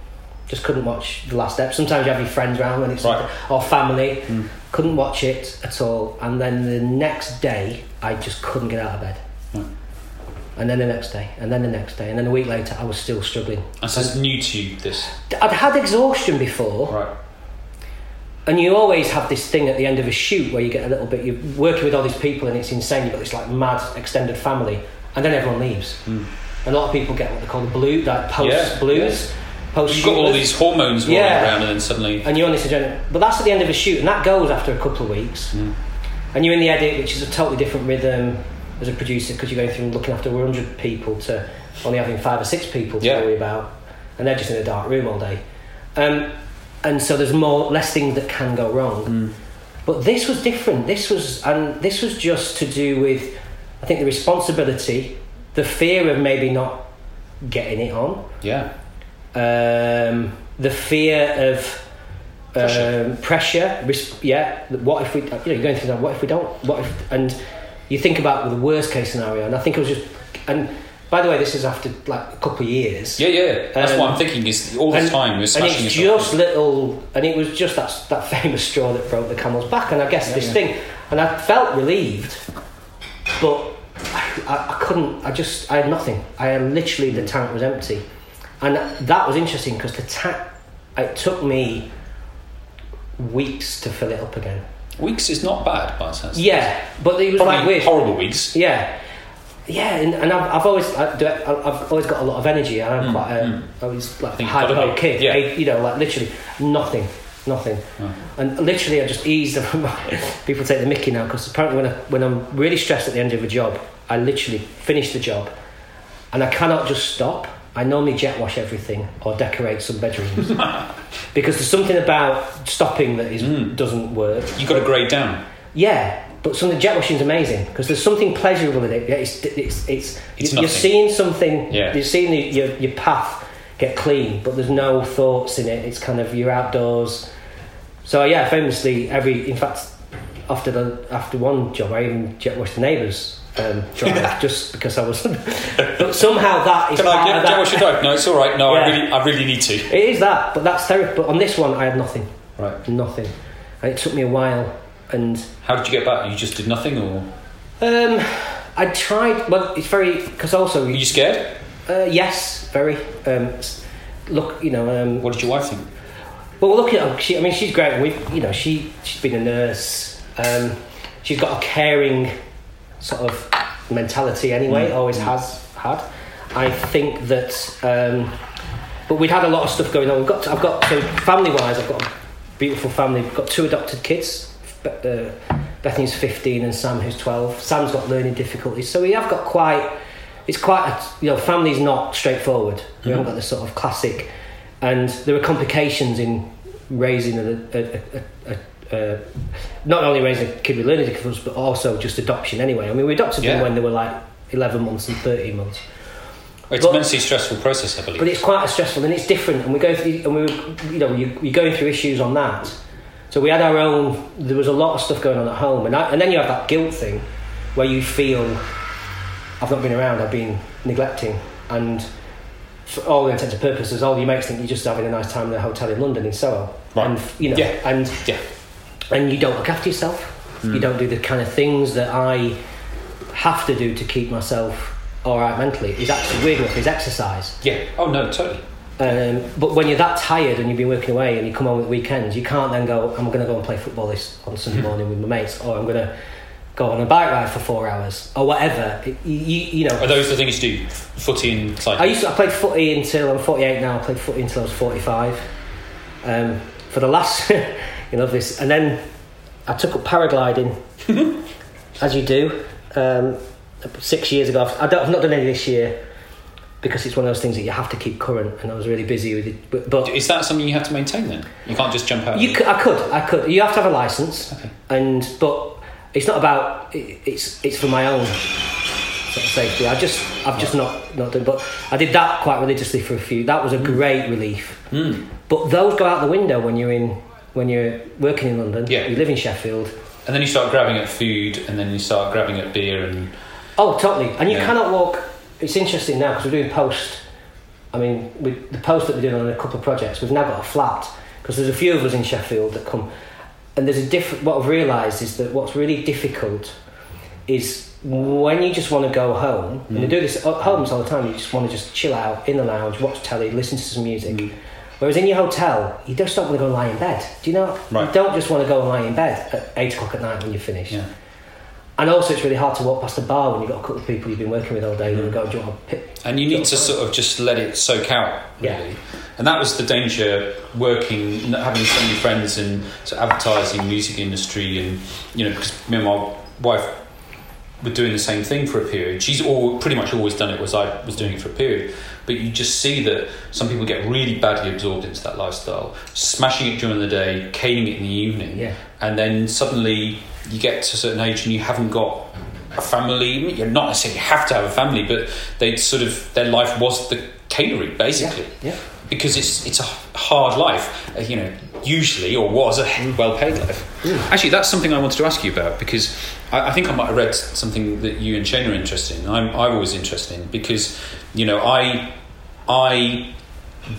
Just couldn't watch the last step. Sometimes you have your friends around when it's Right. or family. Mm. Couldn't watch it at all. And then the next day, I just couldn't get out of bed. Right. And then the next day, and then the next day, and then a week later, I was still struggling. And so it's new to you, this. I'd had exhaustion before, Right. and you always have this thing at the end of a shoot where you get a little bit. You're working with all these people, and it's insane. You've got this like mad extended family, and then everyone leaves. Mm. And a lot of people get what they call the blue, like post Yeah, blues. Post You've got all these hormones rolling Yeah. around, and then suddenly, and you're on this adrenaline. But that's at the end of a shoot, and that goes after a couple of weeks. Mm. And you're in the edit, which is a totally different rhythm as a producer because you're going through and looking after 100 people to only having five or six people to Yeah. worry about, and they're just in a dark room all day. Um, and so there's more less things that can go wrong. Mm. But this was different. This was and this was just to do with, I think, the responsibility, the fear of maybe not getting it on yeah, um, the fear of Pressure. um, pressure. res- yeah, what if we? You know, you're going through that. What if we don't? What if? And you think about the worst case scenario. And I think it was just. And by the way, this is after like a couple of years. yeah, yeah. That's Um, what I'm thinking. Is all the and, time we're and it's just little, and it was just that that famous straw that broke the camel's back. And I guess Yeah, this yeah. thing, and I felt relieved, but I, I couldn't. I just I had nothing. I am literally the tank was empty, and that was interesting because the tank. It took me weeks to fill it up again. Weeks is not bad, by the sense. Yeah, but it was Probably like weird. horrible weeks. Yeah, yeah, and, and I've, I've always I, do- I've always got a lot of energy. and I'm Mm, quite a, mm. I was like a think high low kid. yeah. I- you know, like literally nothing, nothing, and literally I just eased. people take the Mickey now because apparently when I when I'm really stressed at the end of a job, I literally finish the job, and I cannot just stop. I normally jet wash everything or decorate some bedrooms because there's something about stopping that is Mm. doesn't work. You've got to grade down. Yeah, but some of the jet washing is amazing because there's something pleasurable in it. Yeah, It's it's it's, It's you're nothing. seeing something. Yeah. You're seeing the, your your path get clean, but there's no thoughts in it. It's kind of you're outdoors. So yeah, famously, every in fact, after the after one job, I even jet washed the neighbours. Um, drive just because I was, but somehow that is Can I get, get what you drive? No, it's all right. No, I really, I really need to. It is that, but that's therapy. But on this one, I had nothing, Right. nothing, and it took me a while. And How did you get back? You just did nothing, or Um, I tried. Well, it's very because also were you scared? uh, yes, very. Um, look, you know. Um, What did your wife think? well, look at her. She, I mean, she's great. We, you know, she she's been a nurse. Um, she's got a caring sort of mentality anyway. Mm. Always has had. I think that. Um, but we'd had a lot of stuff going on. We've got. I've got so family wise. I've got a beautiful family. We've got two adopted kids. Uh, Bethany's 15 and Sam who's 12. Sam's got learning difficulties. So we have got quite, it's quite, a, you know, family's not straightforward. We haven't got the sort of classic, and there are complications in raising a, a, a, a, a not only raising a kid with learning difficulties, but also just adoption anyway. I mean, we adopted Yeah. them when they were like 11 months and 13 months. It's But- a immensely stressful process, I believe. But it's quite a stressful and it's different, and we go through, and we, were, you know, you, you're going through issues on that. So we had our own. There was a lot of stuff going on at home, and I, and then you have that guilt thing, where you feel, I've not been around, I've been neglecting, and for all intents and purposes, all your mates think you're just having a nice time in a hotel in London in Soho, Right. and you know, Yeah. and yeah. And you don't look after yourself. You don't do the kind of things that I have to do to keep myself all right mentally. Is actually weird enough is exercise. Yeah. Oh no, totally. Um, but when you're that tired and you've been working away and you come home at weekends, you can't then go, I'm going to go and play football this on Sunday morning with my mates, or I'm going to go on a bike ride for four hours, or whatever. You, you, you know, Are those the things you do? Footy and cycling. I used to, I played footy until I'm 48 now. I played footy until I was 45. Um, for the last, you know, this, and then I took up paragliding, as you do. Um, six years ago, I don't, I've not done any this year because it's one of those things that you have to keep current, and I was really busy with it. But, but Is that something you have to maintain then? You can't just jump out. you could, I could, I could. You have to have a license, Okay. and but it's not about. It, it's it's for my own safety. I just I've just not not done. But I did that quite religiously for a few. That was a great relief. Mm. But those go out the window when you're in when you're working in London. Yeah. You live in Sheffield. And then you start grabbing at food, and then you start grabbing at beer, and Oh, totally. And you Yeah. cannot walk. It's interesting now because we're doing post. I mean, with the post that we're doing on a couple of projects, we've now got a flat because there's a few of us in Sheffield that come. And there's a different. What I've realised is that what's really difficult is when you just want to go home. And they mm. do this at homes all the time. You just want to just chill out in the lounge, watch telly, listen to some music. Mm. Whereas in your hotel, you just don't want to go and lie in bed. Do you know? Right. You don't just want to go and lie in bed at eight o'clock at night when you're finished. yeah. And also, it's really hard to walk past a bar when you've got a couple of people you've been working with all day and mm. go, do you want a pit? And you need to sort of just let it soak out, Yeah. and that was the danger working, having so many friends in sort of advertising, music industry, and you know, because me and my wife were doing the same thing for a period. She's all pretty much always done it, was I was doing it for a period. But you just see that some people get really badly absorbed into that lifestyle, smashing it during the day, caning it in the evening, Yeah. and then suddenly you get to a certain age and you haven't got a family. You're not necessarily have to have a family, but they sort of their life was the catering basically Yeah. Because it's it's a hard life, uh, you know, usually or was a well paid life. Actually, that's something I wanted to ask you about because I, I think I might have read something that you and Shane are interested in. I'm I'm always interested in because you know I I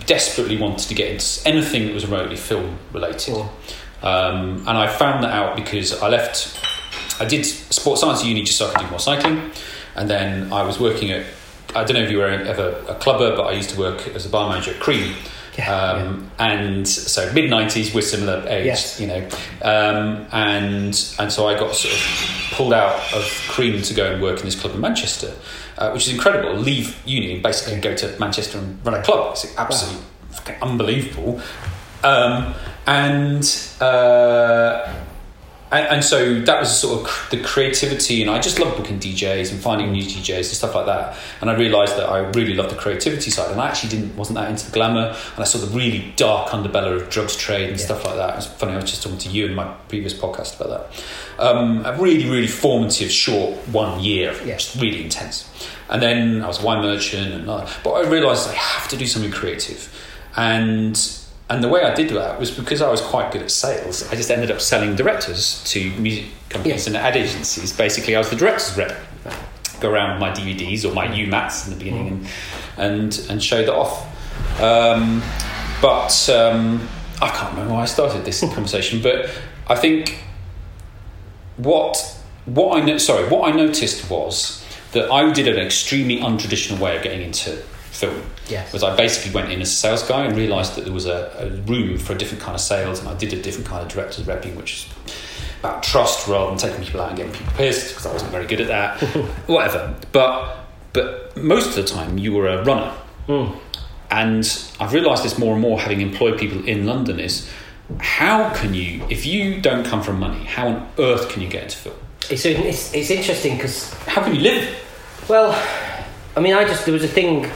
desperately wanted to get into anything that was remotely film related, um, and I found that out because I left. I did sports science at uni just so I could do more cycling, and then I was working at. I don't know if you were ever a clubber, but I used to work as a bar manager at Cream. Yeah, um, And so mid nineties, we're similar age, Yes. you know, um, and and so I got sort of pulled out of Cream to go and work in this club in Manchester, uh, which is incredible. Leave uni and basically go to Manchester and run a club. It's absolutely fucking unbelievable. Um, and uh, and, and so that was sort of the creativity, and I just love booking DJs and finding new DJs and stuff like that. And I realised that I really loved the creativity side, and I actually didn't wasn't that into the glamour, and I saw the really dark underbelly of drugs trade and Yeah. stuff like that. It was funny. I was just talking to you in my previous podcast about that. Um, a really, really formative, short one year, Yeah. just really intense. And then I was a wine merchant, and uh, but I realised I have to do something creative, and and the way I did that was because I was quite good at sales. I just ended up selling directors to music companies and ad agencies. Basically, I was the director's rep. Go around with my DVDs or my UMATs in the beginning and and, and show that off. Um, but um, I can't remember why I started this conversation. But I think what what I no- sorry what I noticed was that I did an extremely untraditional way of getting into film. Yes. Was I basically went in as a sales guy and realised that there was a, a room for a different kind of sales, and I did a different kind of director's repping, which is about trust rather than taking people out and getting people pissed because I wasn't very good at that. Whatever. But but most of the time you were a runner. Hmm. And I've realised this more and more having employed people in London is how can you, if you don't come from money, how on earth can you get into film? It's, it's, it's interesting because How can you live? Well, I mean, I just there was a thing.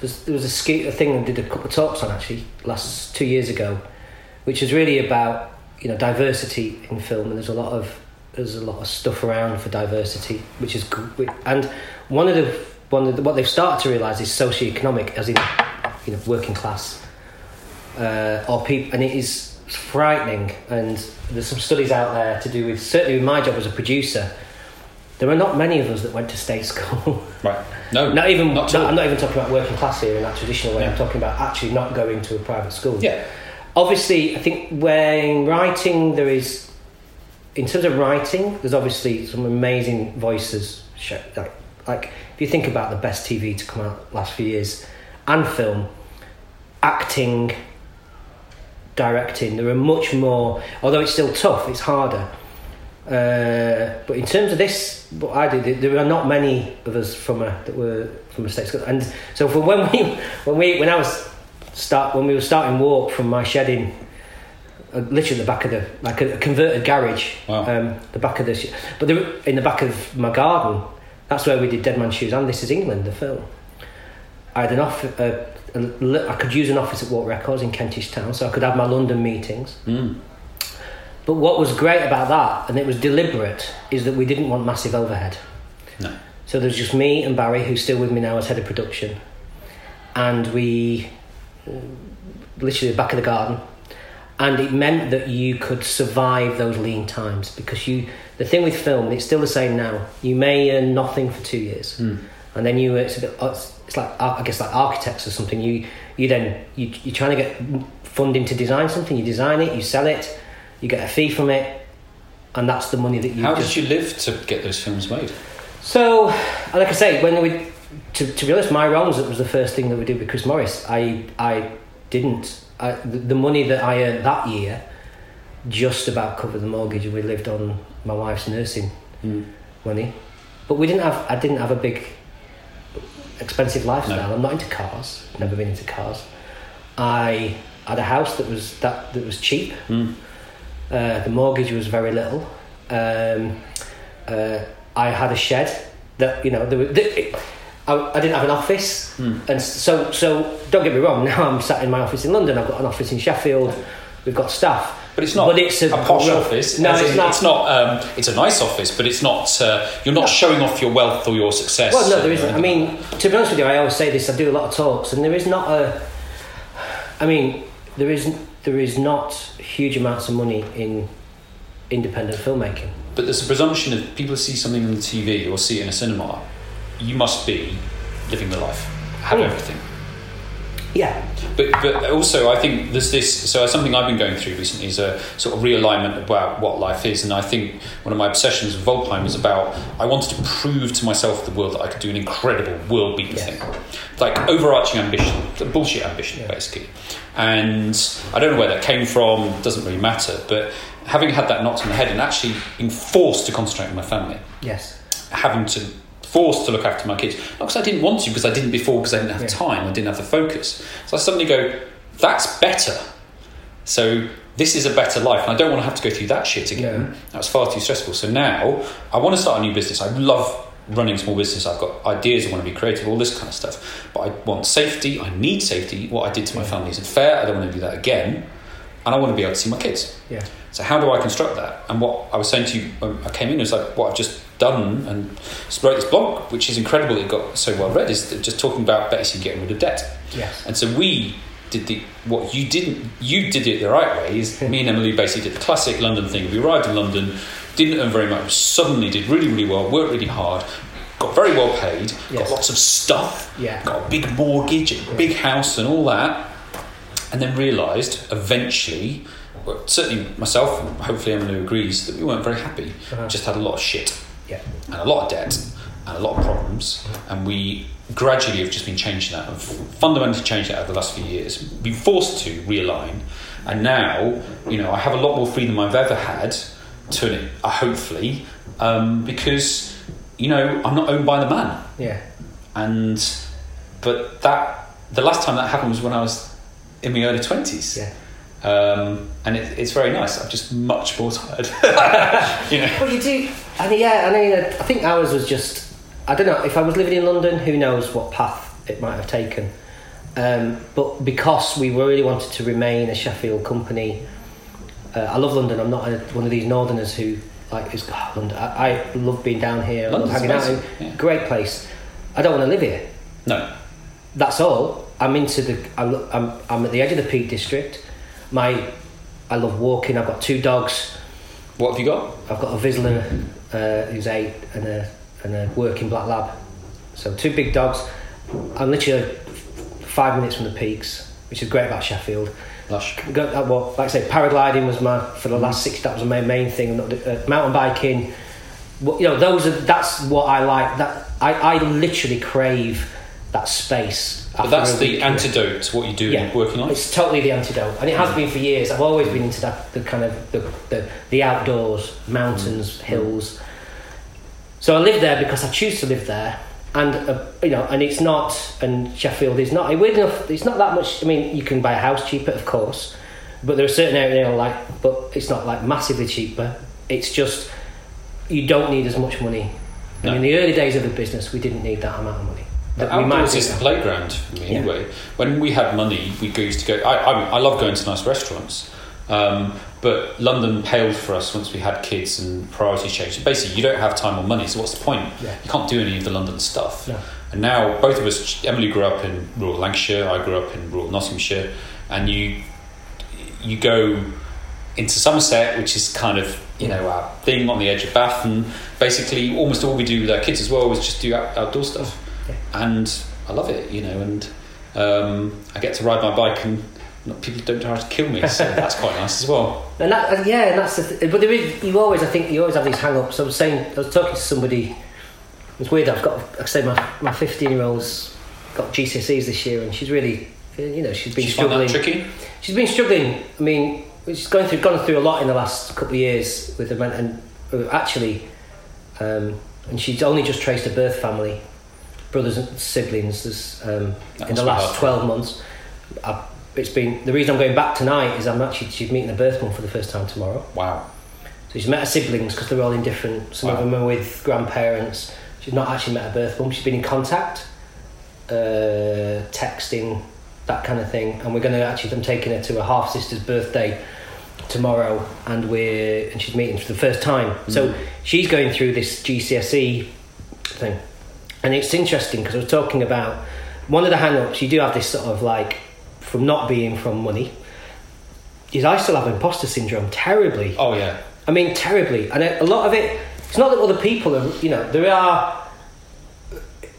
There was a thing I did a couple of talks on actually last two years ago, which is really about you know diversity in film, and there's a lot of there's a lot of stuff around for diversity, which is good. And one of the one of the, what they've started to realise is socioeconomic, as in you know working class, uh, or people, and it is frightening. And there's some studies out there to do with certainly with my job as a producer. There are not many of us that went to state school. Right. No. Not even. Not at no, all. I'm not even talking about working class here in that traditional way. Yeah. I'm talking about actually not going to a private school. Yeah. Obviously, I think when writing, there is, in terms of writing, there's obviously some amazing voices. Like, like if you think about the best TV to come out last few years, and film, acting, directing, there are much more. Although it's still tough, it's harder. Uh, but in terms of this, what I did, there were not many of us from a that were from a state school, and so for when we when we when I was start when we were starting walk from my shed in uh, literally the back of the like a, a converted garage, Wow. um, the back of the sh- but in the back of my garden, that's where we did Dead Man Shoes and This Is England, the film. I had an off, uh, I could use an office at Warp Records in Kentish Town, so I could have my London meetings. Mm. But what was great about that, and it was deliberate, is that we didn't want massive overhead. No. So there's just me and Barry, who's still with me now as head of production, and we uh, literally the back of the garden, and it meant that you could survive those lean times because you. The thing with film, it's still the same now. You may earn nothing for two years, Mm. and then you it's a bit. It's, it's like I guess like architects or something. You you then you you're trying to get funding to design something. You design it, you sell it, you get a fee from it, and that's the money that you. How just, did you live to get those films made? so, like I say, when we, to, to be honest, my wrongs that was the first thing that we did with Chris Morris. I I didn't. I, the, the money that I earned that year just about covered the mortgage, and we lived on my wife's nursing Mm. money. But we didn't have. I didn't have a big, expensive lifestyle. No. I'm not into cars. Never been into cars. I had a house that was that that was cheap. Mm. Uh, the mortgage was very little. Um, uh, I had a shed that you know there were, I, I didn't have an office, Mm. and so so don't get me wrong. Now I'm sat in my office in London. I've got an office in Sheffield. We've got staff. But it's not But it's a- a, posh office. no, it's in not. It's not. Um, it's a nice office, but it's not. Uh, you're not No. showing off your wealth or your success. Well, no, there isn't. I mean, to be honest with you, I always say this. I do a lot of talks, and there is not a. I mean, there is there is not huge amounts of money in independent filmmaking. But there's a presumption if people see something on the TV or see it in a cinema, you must be living the life, have Mm. everything. Yeah, But but also I think there's this. So something I've been going through recently is a sort of realignment about what life is, and I think one of my obsessions with Vulpine is about I wanted to prove to myself the world that I could do an incredible world beating Yes. thing, like overarching ambition, bullshit ambition Yeah. basically. And I don't know where that came from. Doesn't really matter. But having had that knocked on the head and actually being forced to concentrate on my family yes, having to forced to look after my kids. Not because I didn't want to because I didn't before because I didn't have Yeah. time I didn't have the focus. So I suddenly go that's better. So this is a better life and I don't want to have to go through that shit again. That was far too stressful. So now I want to start a new business. I love running a small business. I've got ideas I want to be creative all this kind of stuff. But I want safety. I need safety. What I did to my family isn't fair. I don't want to do that again. And I want to be able to see my kids. Yeah, so how do I construct that? And what I was saying to you when I came in was like what I've just done and wrote this blog, which is incredible. It got so well read. Is just talking about basically getting rid of debt. yes, And so we did the what you didn't. You did it the right way. Is me and Emily basically did the classic London thing. We arrived in London, didn't earn very much. Suddenly did really really well. Worked really hard. Got very well paid. Got lots of stuff. Yeah. Got a big mortgage, a big house, and all that and then realised eventually, well, certainly myself, and hopefully Emily agrees, that we weren't very happy. Uh-huh. Just had a lot of shit yeah, and a lot of debt and a lot of problems, and we gradually have just been changing that, and fundamentally changed that over the last few years. Been forced to realign, and now you know I have a lot more freedom than I've ever had. To uh, hopefully, um, because you know I'm not owned by the man yeah, and but that the last time that happened was when I was in my early twenties. yeah. Um, and it, it's very nice. I'm just much more tired. you know. Well, you do, and yeah, I mean, I think ours was just. I don't know if I was living in London. Who knows what path it might have taken. Um, but because we really wanted to remain a Sheffield company, uh, I love London. I'm not a, one of these Northerners who like is oh, London. I, I love being down here. I love London's hanging out. yeah. Great place. I don't want to live here. No. That's all. I'm into the. I'm, I'm, I'm at the edge of the Peak District. My, I love walking. I've got two dogs. What have you got? I've got a Vizsla uh, who's eight and a and a working black lab. So two big dogs. I'm literally five minutes from the peaks, which is great about Sheffield. Lush. Uh, well, like I say, paragliding was my for the last six. That was my main thing. Uh, mountain biking. Well, you know, those are that's what I like. That I, I literally crave that space. But that's the antidote to what you do Yeah, working on. It's totally the antidote, and it has been for years. I've always been into that the kind of the the, the outdoors, mountains, hills. So I live there because I choose to live there, and uh, you know, and it's not, and Sheffield is not. Weird enough, it's not that much. I mean, you can buy a house cheaper, of course, but there are certain areas you know, like, but it's not like massively cheaper. It's just you don't need as much money. No. And in the early days of the business, we didn't need that amount of money. The That we might outdoors is the playground for me Yeah. anyway. When we had money, we used to go. I, I, I love going to nice restaurants, um, but London paled for us once we had kids and priorities changed. Basically, you don't have time or money, so what's the point? Yeah. You can't do any of the London stuff. No. And now both of us, Emily grew up in rural Lancashire, I grew up in rural Nottinghamshire, and you you go into Somerset, which is kind of you know our thing on the edge of Bath, and basically almost all we do with our kids as well is just do out, outdoor stuff. And I love it, you know, and um, I get to ride my bike and not, people don't try to kill me, so that's quite nice as well. And that, yeah, and that's the th- but there is you always I think you always have these hang-ups. I was saying I was talking to somebody. It's weird. I've got like I say my my fifteen year old's got GCSEs this year, and she's really you know she's been find struggling. that tricky? She's been struggling. I mean, she's going through gone through a lot in the last couple of years with the men, and uh, actually, um, and she's only just traced her birth family, brothers and siblings. There's um, in the last hard. twelve months. I, it's been the reason I'm going back tonight is I'm actually she's meeting her birth mum for the first time tomorrow. Wow. So she's met her siblings because they're all in different. Some of them are with grandparents. She's not actually met her birth mum. She's been in contact, uh, texting, that kind of thing. And we're going to actually. I'm taking her to her half sister's birthday tomorrow, and we're and she's meeting for the first time. So she's going through this GCSE thing, and it's interesting because I was talking about one of the hang-ups. You do have this sort of like from not being from money. Is I still have imposter syndrome terribly. Oh yeah. I mean, terribly. And a lot of it, it's not that other people are, you know, there are.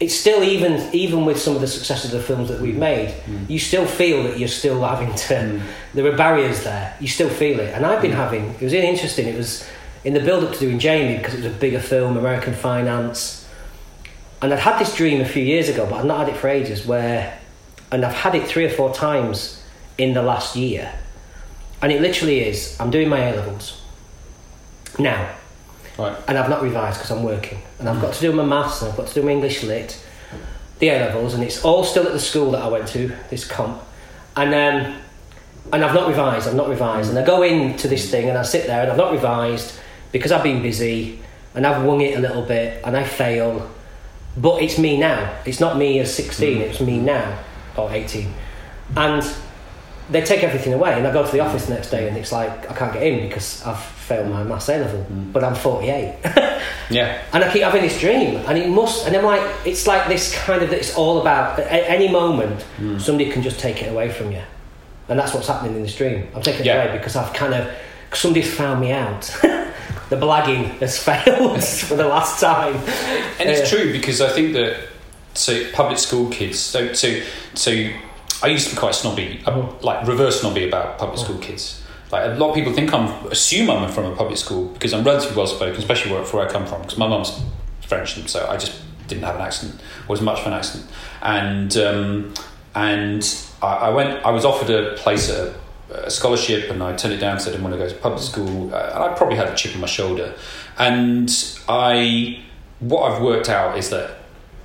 It's still even even with some of the success of the films that we've made, hmm. you still feel that you're still having to. Hmm. There are barriers there. You still feel it, and I've been hmm. having. It was really interesting. It was in the build up to doing Jamie because it was a bigger film, American finance, and I'd had this dream a few years ago, but I'd not had it for ages. Where, and I've had it three or four times in the last year, and it literally is. I'm doing my A levels now Right. and I've not revised because I'm working, and I've got to do my maths, and I've got to do my English lit, the A levels, and it's all still at the school that I went to, this comp, and um, and I've not revised, I've not revised, and I go into this thing and I sit there and I've not revised because I've been busy and I've wung it a little bit and I fail, but it's me now. It's not me as sixteen, mm. it's me now or eighteen, and they take everything away, and I go to the office the next day and it's like I can't get in because I've failed my maths A level, mm. but I'm forty eight. Yeah. And I keep having this dream, and it must, and I'm like, it's like this kind of, it's all about, at any moment, mm. somebody can just take it away from you. And that's what's happening in this dream. I'm taking it Yeah. away because I've kind of, somebody's found me out. the blagging has failed for the last time. And it's true because I think that so public school kids. So so so I used to be quite snobby, uh, Mhm. like reverse snobby about public school kids. Like a lot of people think I'm assume I'm from a public school because I'm relatively well spoken, especially where, where I come from. Because my mum's French, and so I just didn't have an accent or as much of an accent. And um, and I, I went. I was offered a place at a, a scholarship, and I turned it down because I didn't want to go to public school. Uh, and I probably had a chip on my shoulder. And I, what I've worked out is that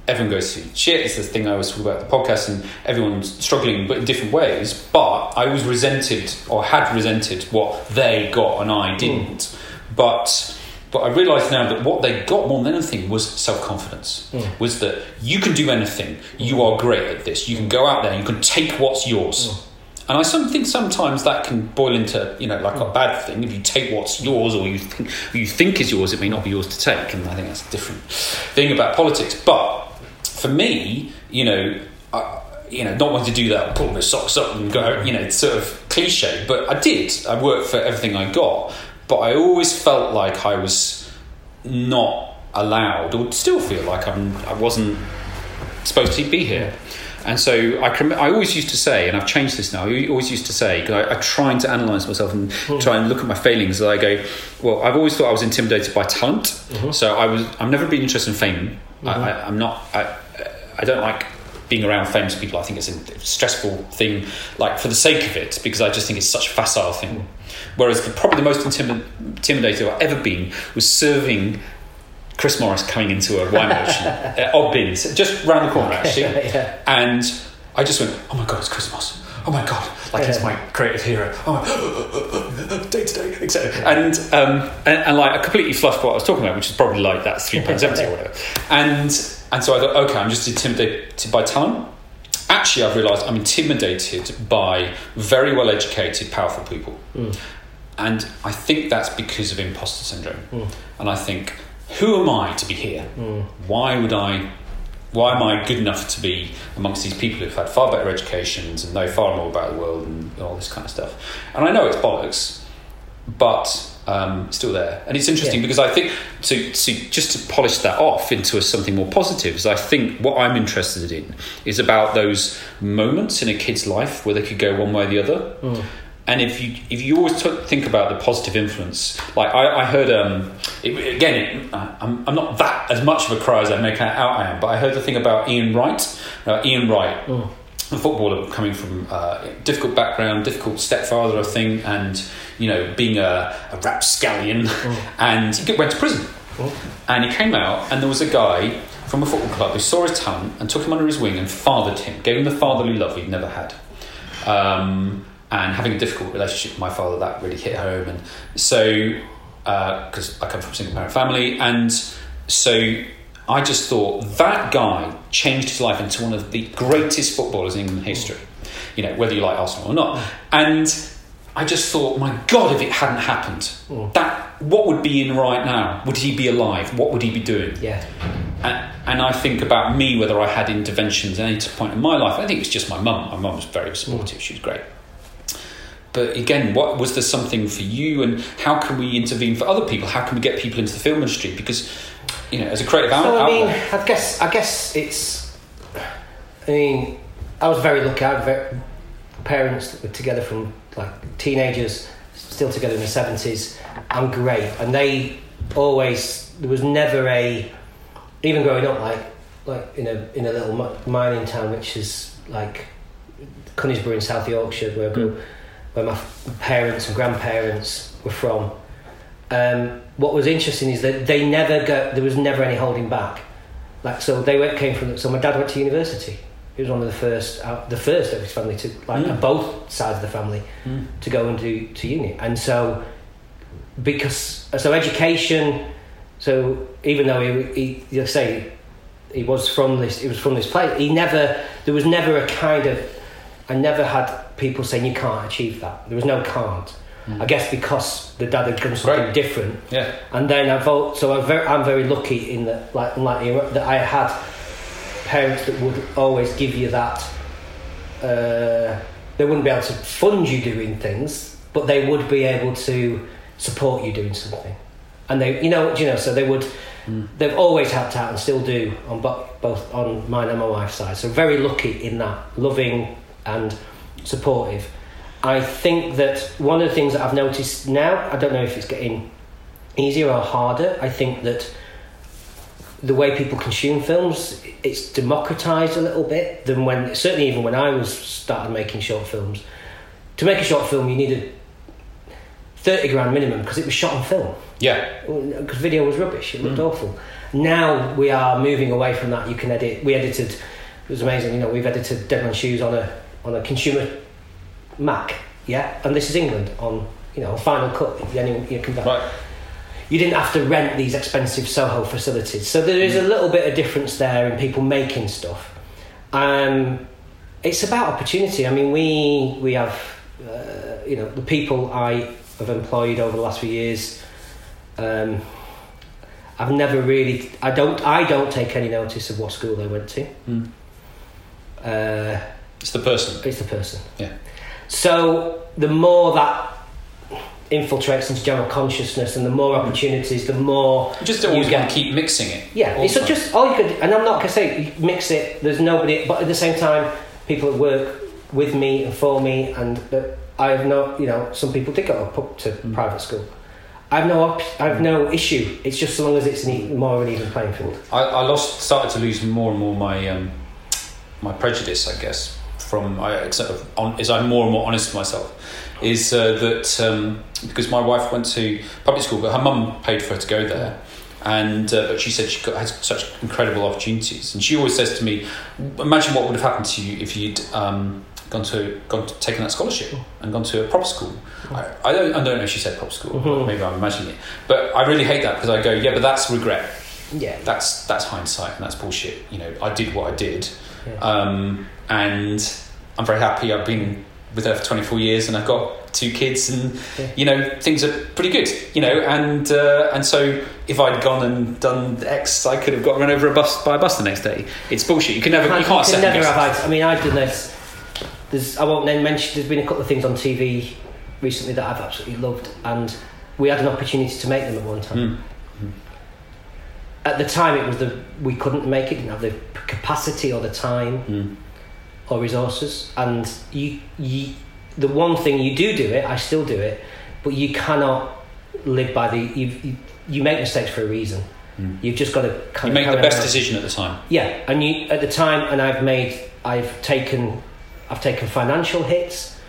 everyone goes through shit. It's the thing I always talk about the podcast, and everyone's struggling, but in different ways. But I was resented, or had resented, what they got and I hmm. didn't. But but I realise now that what they got more than anything was self confidence. Hmm. Was that you can do anything. You are great at this. You can go out there. You can take what's yours. Hmm. And I think sometimes that can boil into you know like a bad thing if you take what's yours or you think you think is yours, it may not be yours to take, and I think that's a different thing about politics. But for me, you know, I, you know, not wanting to do that, pull my socks up and go, you know, it's sort of cliche, but I did. I worked for everything I got, but I always felt like I was not allowed, or still feel like I'm, I wasn't supposed to be here. And so I, can, I always used to say, and I've changed this now. I always used to say, because I, I trying to analyse myself and hmm. try and look at my failings. I go, well, I've always thought I was intimidated by talent. Mm-hmm. So I was, I've never been interested in fame. I, mm-hmm. I, I'm not. I, I don't like being around famous people. I think it's a stressful thing, like for the sake of it, because I just think it's such a facile thing. Hmm. Whereas the, probably the most intimi- intimidated I've ever been was serving Chris Morris coming into a wine merchant at Oddbins, just round the corner actually. Yeah. And I just went, oh my god, it's Chris Morris. Oh my god, like it's my creative hero. Oh, day to day, etc. And um, and, and like I completely fluffed what I was talking about, which is probably like that three pound seventy or whatever. And and so I thought, okay, I'm just intimidated by talent. Actually, I've realised I'm intimidated by very well educated, powerful people. Hmm. And I think that's because of imposter syndrome. Hmm. And I think, who am I to be here? Why would I? Why am I good enough to be amongst these people who've had far better educations and know far more about the world and all this kind of stuff? And I know it's bollocks, but um, still there. And it's interesting Yeah. because I think to, to just to polish that off into a, something more positive is I think what I'm interested in is about those moments in a kid's life where they could go one way or the other. And if you if you always t- think about the positive influence, like I, I heard um, it, again, it, I'm, I'm not that as much of a cry as I make out I am, but I heard the thing about Ian Wright. Uh, Ian Wright, a footballer coming from uh, difficult background, difficult stepfather, I think, and you know being a, a rapscallion, and he went to prison. And he came out, and there was a guy from a football club who saw his talent and took him under his wing and fathered him, gave him the fatherly love he'd never had. Um, and having a difficult relationship with my father, that really hit home. And so, uh, because I come from a single parent family, and so I just thought that guy changed his life into one of the greatest footballers in England history. You know, whether you like Arsenal or not. And I just thought, my God, if it hadn't happened, mm. that what would be in right now? Would he be alive? What would he be doing? Yeah. And, and I think about me, whether I had interventions at any point in my life. I think it was just my mum. My mum was very supportive. Mm. She was great. But again, what was there something for you, and how can we intervene for other people? How can we get people into the film industry? Because you know, as a creative So out- I mean, outlet, I guess I guess it's. I mean, I was very lucky. I had very, parents that were together from like teenagers, still together in the seventies, and great. And they always there was never a, even growing up like like in a in a little mining town which is like Conisbrough in South Yorkshire where I grew, mm. Where my parents and grandparents were from. Um, what was interesting is that they never go. There was never any holding back. Like so, they went, came from. So my dad went to university. He was one of the first, uh, the first of his family to like Mm. both sides of the family Mm. to go and do to uni. And so, because so education. So even though he, he you say he was from this, he was from this place. He never. There was never a kind of. I never had people saying you can't achieve that. There was no can't. I guess because the dad had done something Right. different, yeah, and then I vote. So I'm very, I'm very lucky in that, like, like that I had parents that would always give you that. Uh, they wouldn't be able to fund you doing things, but they would be able to support you doing something. And they, you know, you know, so they would. They've always helped out and still do on bo- both on mine and my wife's side. So very lucky in that, loving and supportive. I think that one of the things that I've noticed now, I don't know if it's getting easier or harder. I think that the way people consume films, it's democratized a little bit than when certainly even when I was started making short films. To make a short film, you needed thirty grand minimum because it was shot on film. yeah, Because video was rubbish, it looked hmm. awful. Now we are moving away from that. You can edit. We edited. It was amazing. You know, we've edited Dead Man's Shoes on a on a consumer Mac. Yeah, and this is England on you know Final Cut. Anyone you can right. you didn't have to rent these expensive Soho facilities. So there is a little bit of difference there in people making stuff. Um, it's about opportunity. I mean, we we have uh, you know the people I have employed over the last few years. Um, I've never really. I don't. I don't take any notice of what school they went to. Mm. Uh, It's the person. it's the person. Yeah. So the more that infiltrates into general consciousness, and the more opportunities, the more You just always you get. to keep mixing it. Yeah, all it's just all you could, and I'm not gonna say mix it. There's nobody, but at the same time, people that work with me and for me, and that I have no, you know, some people did go up to Mm. private school. I have no, op- I have no issue. It's just so long as it's an e- more of an even playing field. I, I lost, started to lose more and more my um, my prejudice, I guess, from I sort of on, as I'm more and more honest with myself, is uh, that um, because my wife went to public school, but her mum paid for her to go there. And uh, but she said she got, had such incredible opportunities, and she always says to me, "Imagine what would have happened to you if you'd um, gone to gone to taken that scholarship and gone to a proper school." I, I don't I don't know if she said proper school, Mhm. maybe I'm imagining it, but I really hate that because I go, "Yeah, but that's regret." Yeah, that's that's hindsight and that's bullshit. You know, I did what I did, Yeah. um, and I'm very happy. I've been with her for 24 years, and I've got two kids, and Yeah. you know things are pretty good. You know, and uh, and so if I'd gone and done X, I could have got run over a bus by a bus the next day. It's bullshit. You can never, you can't can never have. I, I mean, I've done this. There's, I won't then mention. There's been a couple of things on TV recently that I've absolutely loved, and we had an opportunity to make them at one time. Mm. At the time, it was the we couldn't make it. Didn't have the capacity or the time Mm. Or resources, and you, you, the one thing you do do it. I still do it, but you cannot live by the. You, you, you make mistakes for a reason. Mm. You've just got to You kind make the best on. decision at the time. Yeah, and you at the time, and I've made, I've taken, I've taken financial hits.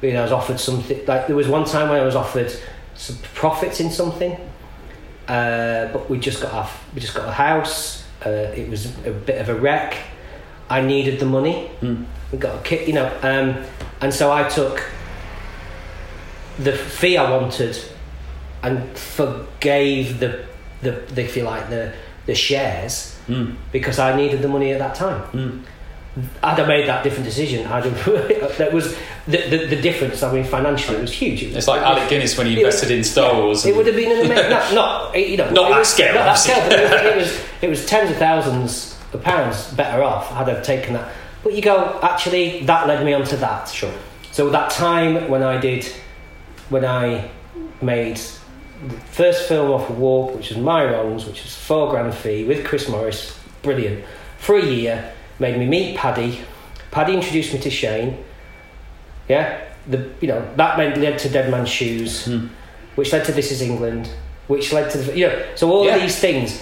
You know, I was offered something like there was one time when I was offered some profits in something, uh, but we just got off. We just got a house. Uh, it was a bit of a wreck. I needed the money. Mm. We got a kit, you know, um, And so I took the fee I wanted and forgave the, the, the if you like, the, the shares Mm. because I needed the money at that time. Mm. Had I made that different decision, I'd have, that was the, the, the difference. I mean, financially, it was huge. It was- It's like Alec Guinness when he it was- invested in Star Wars. It would have been an amazing, not, not you know, Not that was- scale, not that scale, but it was, it was it was tens of thousands of pounds better off had I taken that. But you go, actually, that led me onto that. Sure. So that time when I did, when I made the first film off of Warp, which was My Wrongs, which was four grand fee with Chris Morris, brilliant. For a year, made me meet Paddy. Paddy introduced me to Shane. Yeah, the you know that meant led to Dead Man's Shoes, Hmm. which led to This Is England, which led to the, you know. So all Yeah. of these things,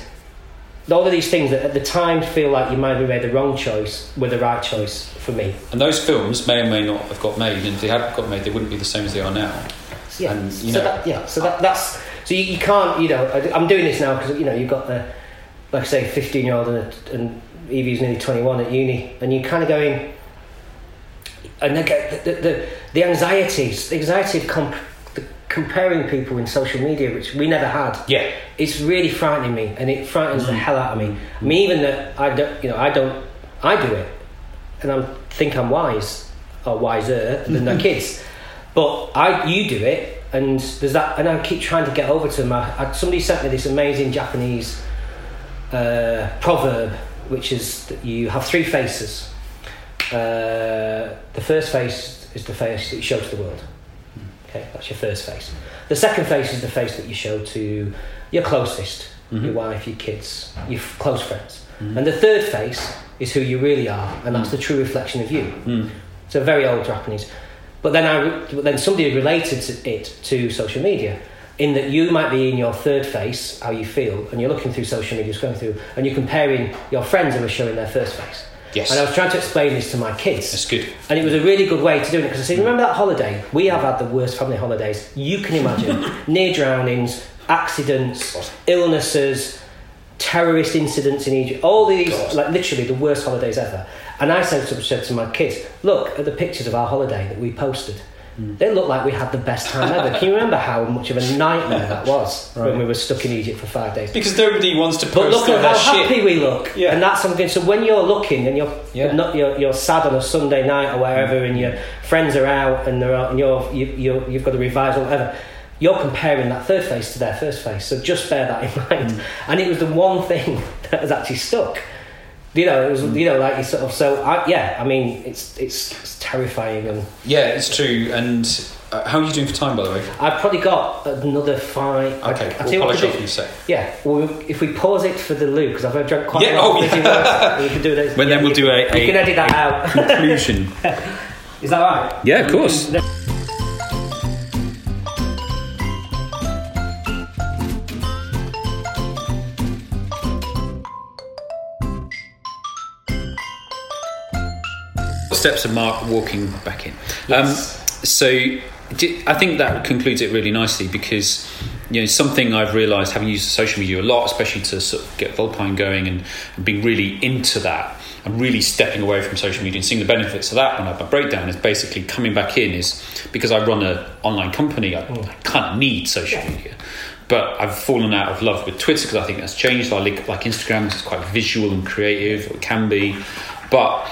all of these things that at the time feel like you might have made the wrong choice were the right choice for me. And those films may or may not have got made, and if they hadn't got made, they wouldn't be the same as they are now. Yeah. And, you so know- that, yeah. So that, that's so you, you can't you know I, I'm doing this now because you know you've got the like I say 15 year old and, a, and Evie's nearly 21 at uni and you're kind of going and they get the, the, the, the anxieties the anxiety of comp, the comparing people in social media which we never had Yeah. it's really frightening me and it frightens the hell out of me. I mean even that I don't you know I don't I do it and I think I'm wise or wiser than the kids. But I you do it and there's that and I keep trying to get over to them I, I, somebody sent me this amazing Japanese uh, proverb which is that you have three faces. Uh, the first face is the face that you show to the world okay that's your first face the second face is the face that you show to your closest your wife your kids your f- close friends and the third face is who you really are and that's the true reflection of you Mm. it's a very old Japanese. But then I, but then somebody related to it to social media, in that you might be in your third face, how you feel, and you're looking through social media, going through, and you're comparing your friends who are showing their first face. Yes. And I was trying to explain this to my kids. That's good. And it was a really good way to do it because I said, remember that holiday? We have had the worst family holidays you can imagine. Near drownings, accidents, illnesses, terrorist incidents in Egypt, all these, God. like literally the worst holidays ever. And I said to, said to my kids, look at the pictures of our holiday that we posted. Hmm. They look like we had the best time ever. Can you remember how much of a nightmare that was when we were stuck in Egypt for five days? Because nobody wants to But look at how shit. happy we look, Yeah. and that's something. So when you're looking and you're Yeah. not you're, you're sad on a Sunday night or wherever, and your friends are out and they're out, and you're you, you're you've got a revise or whatever, you're comparing that third face to their first face. So just bear that in mind. Mm. And it was the one thing that has actually stuck. You know, it was Mm. you know like you sort of. So I, yeah, I mean, it's, it's it's terrifying, and Yeah, it's true. And uh, how are you doing for time, by the way? I've probably got another five. Okay, I, tell we'll polish off in a sec. Yeah, well, if we pause it for the loop, because I've drunk quite Yeah, a lot oh, yeah. we can do this. Well, then we'll you do a- You a- can edit that out. Conclusion. Is that right? Yeah, of course. Steps of Mark walking back in. Um, so I think that concludes it really nicely because you know something I've realised having used social media a lot, especially to sort of get Vulpine going and, and being really into that and really stepping away from social media and seeing the benefits of that when I have my breakdown is basically coming back in is because I run an online company I, I kind of need social media. But I've fallen out of love with Twitter because I think that's changed. I like, like Instagram it's quite visual and creative, or it can be. But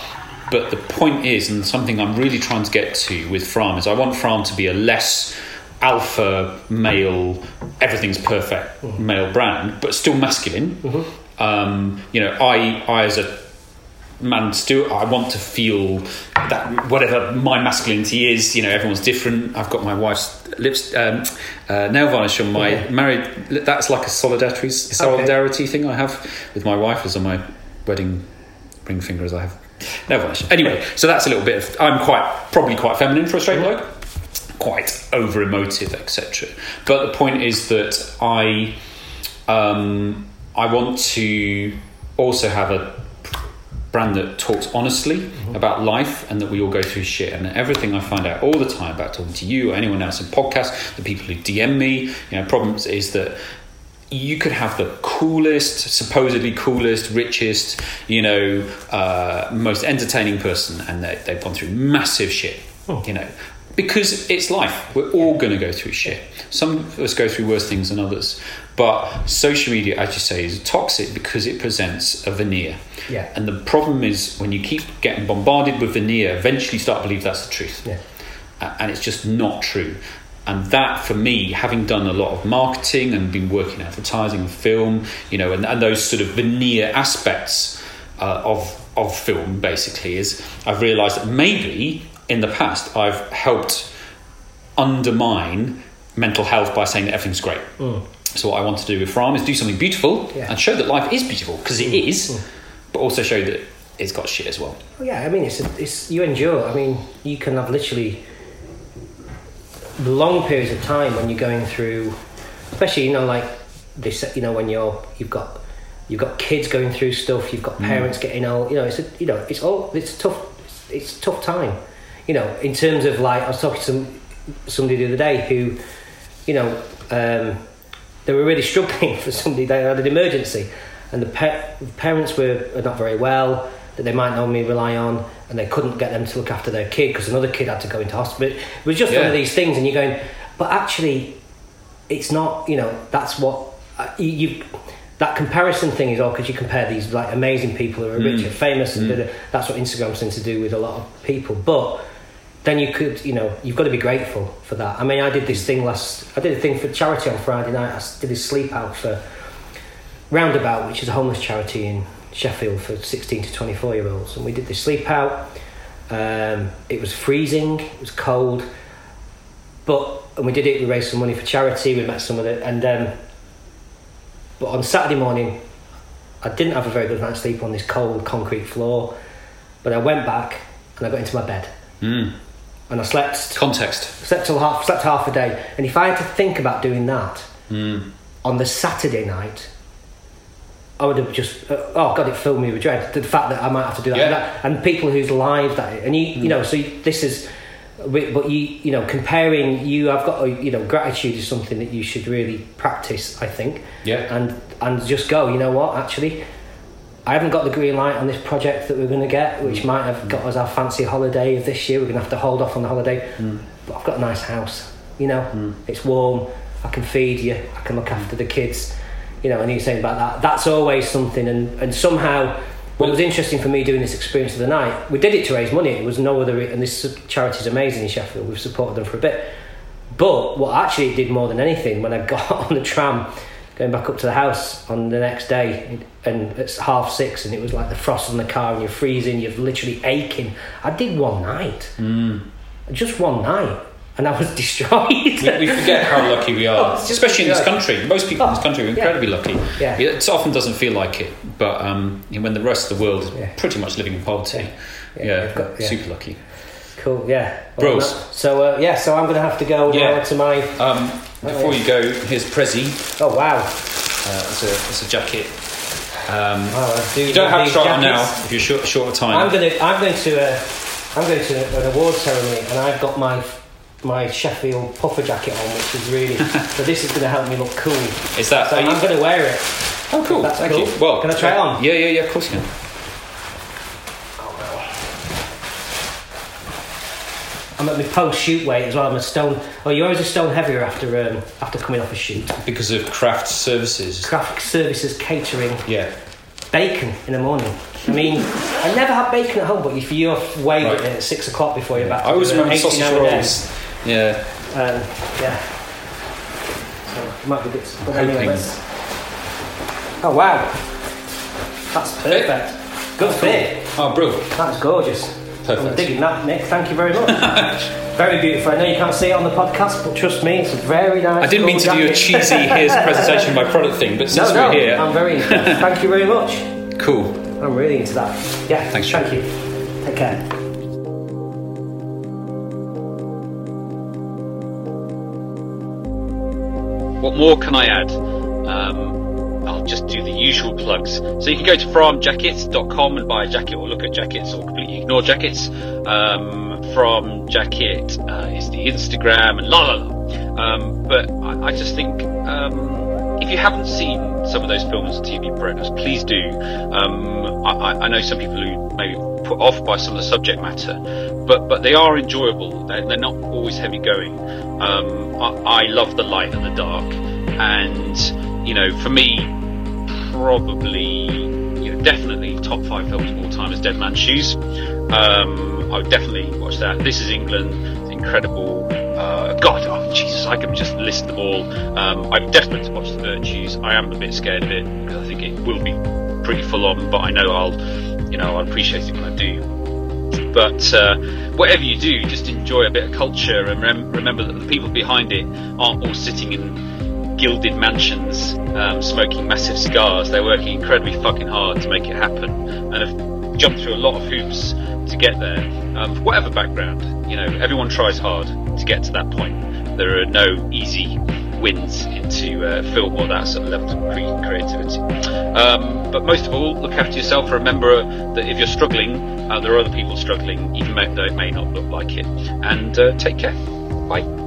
but the point is, and something I'm really trying to get to with Fram is I want Fram to be a less alpha male, everything's perfect male brand, but still masculine. Um, you know, I I as a man still I want to feel that whatever my masculinity is, you know, everyone's different. I've got my wife's lips um, uh, nail varnish on my Okay. married. That's like a solidarity solidarity thing I have with my wife as on my wedding ring finger as I have nail varnish. Anyway, so that's a little bit of. I'm quite probably quite feminine for a straight bloke, quite over emotive, etc. But the point is that I um, I want to also have a brand that talks honestly about life and that we all go through shit and everything I find out all the time about talking to you or anyone else in podcasts, the people who DM me, you know, problems is that you could have the coolest, supposedly coolest, richest, you know, uh, most entertaining person, and they, they've gone through massive shit. You know, because it's life. We're all going to go through shit. Some of us go through worse things than others. But social media, as you say, is toxic because it presents a veneer. Yeah. And the problem is when you keep getting bombarded with veneer, eventually you start to believe that's the truth. Yeah. And it's just not true. And that, for me, having done a lot of marketing and been working advertising and film, you know, and, and those sort of veneer aspects uh, of of film, basically, is I've realised that maybe in the past I've helped undermine mental health by saying that everything's great. Mm. So what I want to do with Fram is do something beautiful Yeah. and show that life is beautiful because it mm. is, mm. but also show that it's got shit as well. Well, yeah, I mean, it's, a, it's you endure. I mean, you can have literally long periods of time when you're going through, especially you know, like this. You know, when you're you've got you've got kids going through stuff, you've got parents getting old. You know, it's a, you know, it's all it's tough. It's, it's a tough time. You know, in terms of like I was talking to some, somebody the other day who, you know, um, they were really struggling for somebody. They had an emergency, and the pa- parents were not very well. That they might normally rely on, and they couldn't get them to look after their kid because another kid had to go into hospital. It was just one of these things, and you're going, but actually, it's not. You know, that's what uh, you. you that comparison thing is all because you compare these like amazing people who are rich and famous, and da-da. that's what Instagram seems to do with a lot of people. But then you could, you know, you've got to be grateful for that. I mean, I did this thing last. I did a thing for charity on Friday night. I did a sleep out for Roundabout, which is a homeless charity in Sheffield for 16 to 24 year olds, and we did this sleep out. Um, it was freezing. It was cold, but and we did it. We raised some money for charity. We met some of the and. Um, but on Saturday morning, I didn't have a very good night's sleep on this cold concrete floor. But I went back and I got into my bed Mm. and I slept Context. slept till half slept half a day. And if I had to think about doing that Mm. on the Saturday night, I would have just uh, oh god, it filled me with dread. The fact that I might have to do that, Yeah. That- and people whose lives that and you you hmm. know so this is. But you, you know, comparing you, I've got, a, you know, gratitude is something that you should really practice. I think, Yeah. and and just go. You know what? Actually, I haven't got the green light on this project that we're going to get, which hmm. might have got us our fancy holiday of this year. We're going to have to hold off on the holiday. Hmm. But I've got a nice house. You know, it's warm. I can feed you. I can look after the kids. You know, and you're saying about that. That's always something. And and somehow, what was interesting for me doing this experience of the night, we did it to raise money. It was no other. And this charity is amazing in Sheffield. We've supported them for a bit. But what actually it did more than anything, when I got on the tram going back up to the house on the next day, and it's half six, and it was like the frost on the car, and you're freezing, you're literally aching. I did one night, mm. just one night, and I was destroyed. We, we forget how lucky we Oh, are, just especially in this country. Most people in this Oh, country are yeah. incredibly lucky. Yeah. It often doesn't feel like it, but um, when the rest of the world is Yeah. pretty much living in poverty, Yeah. yeah, Yeah, got- yeah. super lucky. cool, yeah. Bros. So uh, yeah, so I'm going to have to go Yeah. now to my. Um, before yeah. you go, here's Prezi. Oh wow! Uh, it's, a, it's a jacket. Um, wow do you don't have to try on now if you're short, short of time. I'm going to. I'm going to. Uh, I'm going to an award ceremony, and I've got my my Sheffield puffer jacket on, which is really. so this is going to help me look cool. Is that? So I'm going to wear it. oh, cool. That's Thank cool. you. Well, Can I try it on? Yeah, yeah, yeah. Of course you can. Oh, no. I'm at my post shoot weight as well. I'm a stone. Oh, you're always a stone heavier after um, after coming off a shoot. Because of craft services. Craft services catering Yeah. bacon in the morning. I mean, I never had bacon at home, but if you're weighed Right. at six o'clock before you're back, I always do remember 80 sausage rolls. Yeah. Um, yeah. So it might be bits. But anyway, let's. Oh wow, that's perfect. Good fit. Oh, brilliant. That's gorgeous. Perfect. I'm digging that, Nick. Thank you very much. very beautiful. I know you can't see it on the podcast, but trust me, it's a very nice. I didn't mean to gold do a cheesy here's a presentation my product thing, but since No, no, we're here, I'm very. Thank you very much. cool. I'm really into that. Yeah. Thanks, Thank you. Take care. What more can I add? Um, I'll just do the usual plugs. So you can go to framjackets.com and buy a jacket or look at jackets or completely ignore jackets. Um, Fram Jacket uh, is the Instagram and la la la. Um, but I, I just think um, if you haven't seen some of those films and TV programs, please do. Um, I, I, know some people who may be put off by some of the subject matter, but but they are enjoyable. They're, they're not always heavy going. Um, I, I, love the light and the dark, and you know, for me, probably, definitely top five films of all time is Dead Man's Shoes. Um, I would definitely watch that. This is England. It's incredible. Uh, God, oh, Jesus, I can just list them all. Um, I'm desperate to watch The Virtues. I am a bit scared of it because I think it will be pretty full on, but I know I'll, you know, I'll appreciate it when I do. But uh, whatever you do, just enjoy a bit of culture and rem- remember that the people behind it aren't all sitting in gilded mansions um, smoking massive cigars. They're working incredibly fucking hard to make it happen and have jumped through a lot of hoops to get there. Um, whatever background, you know, everyone tries hard to get to that point. There are no easy wins into uh, film or that sort of level of cre- creativity. Um, but most of all, look after yourself. Remember that if you're struggling, uh, there are other people struggling, even though it may not look like it. And uh, take care. Bye.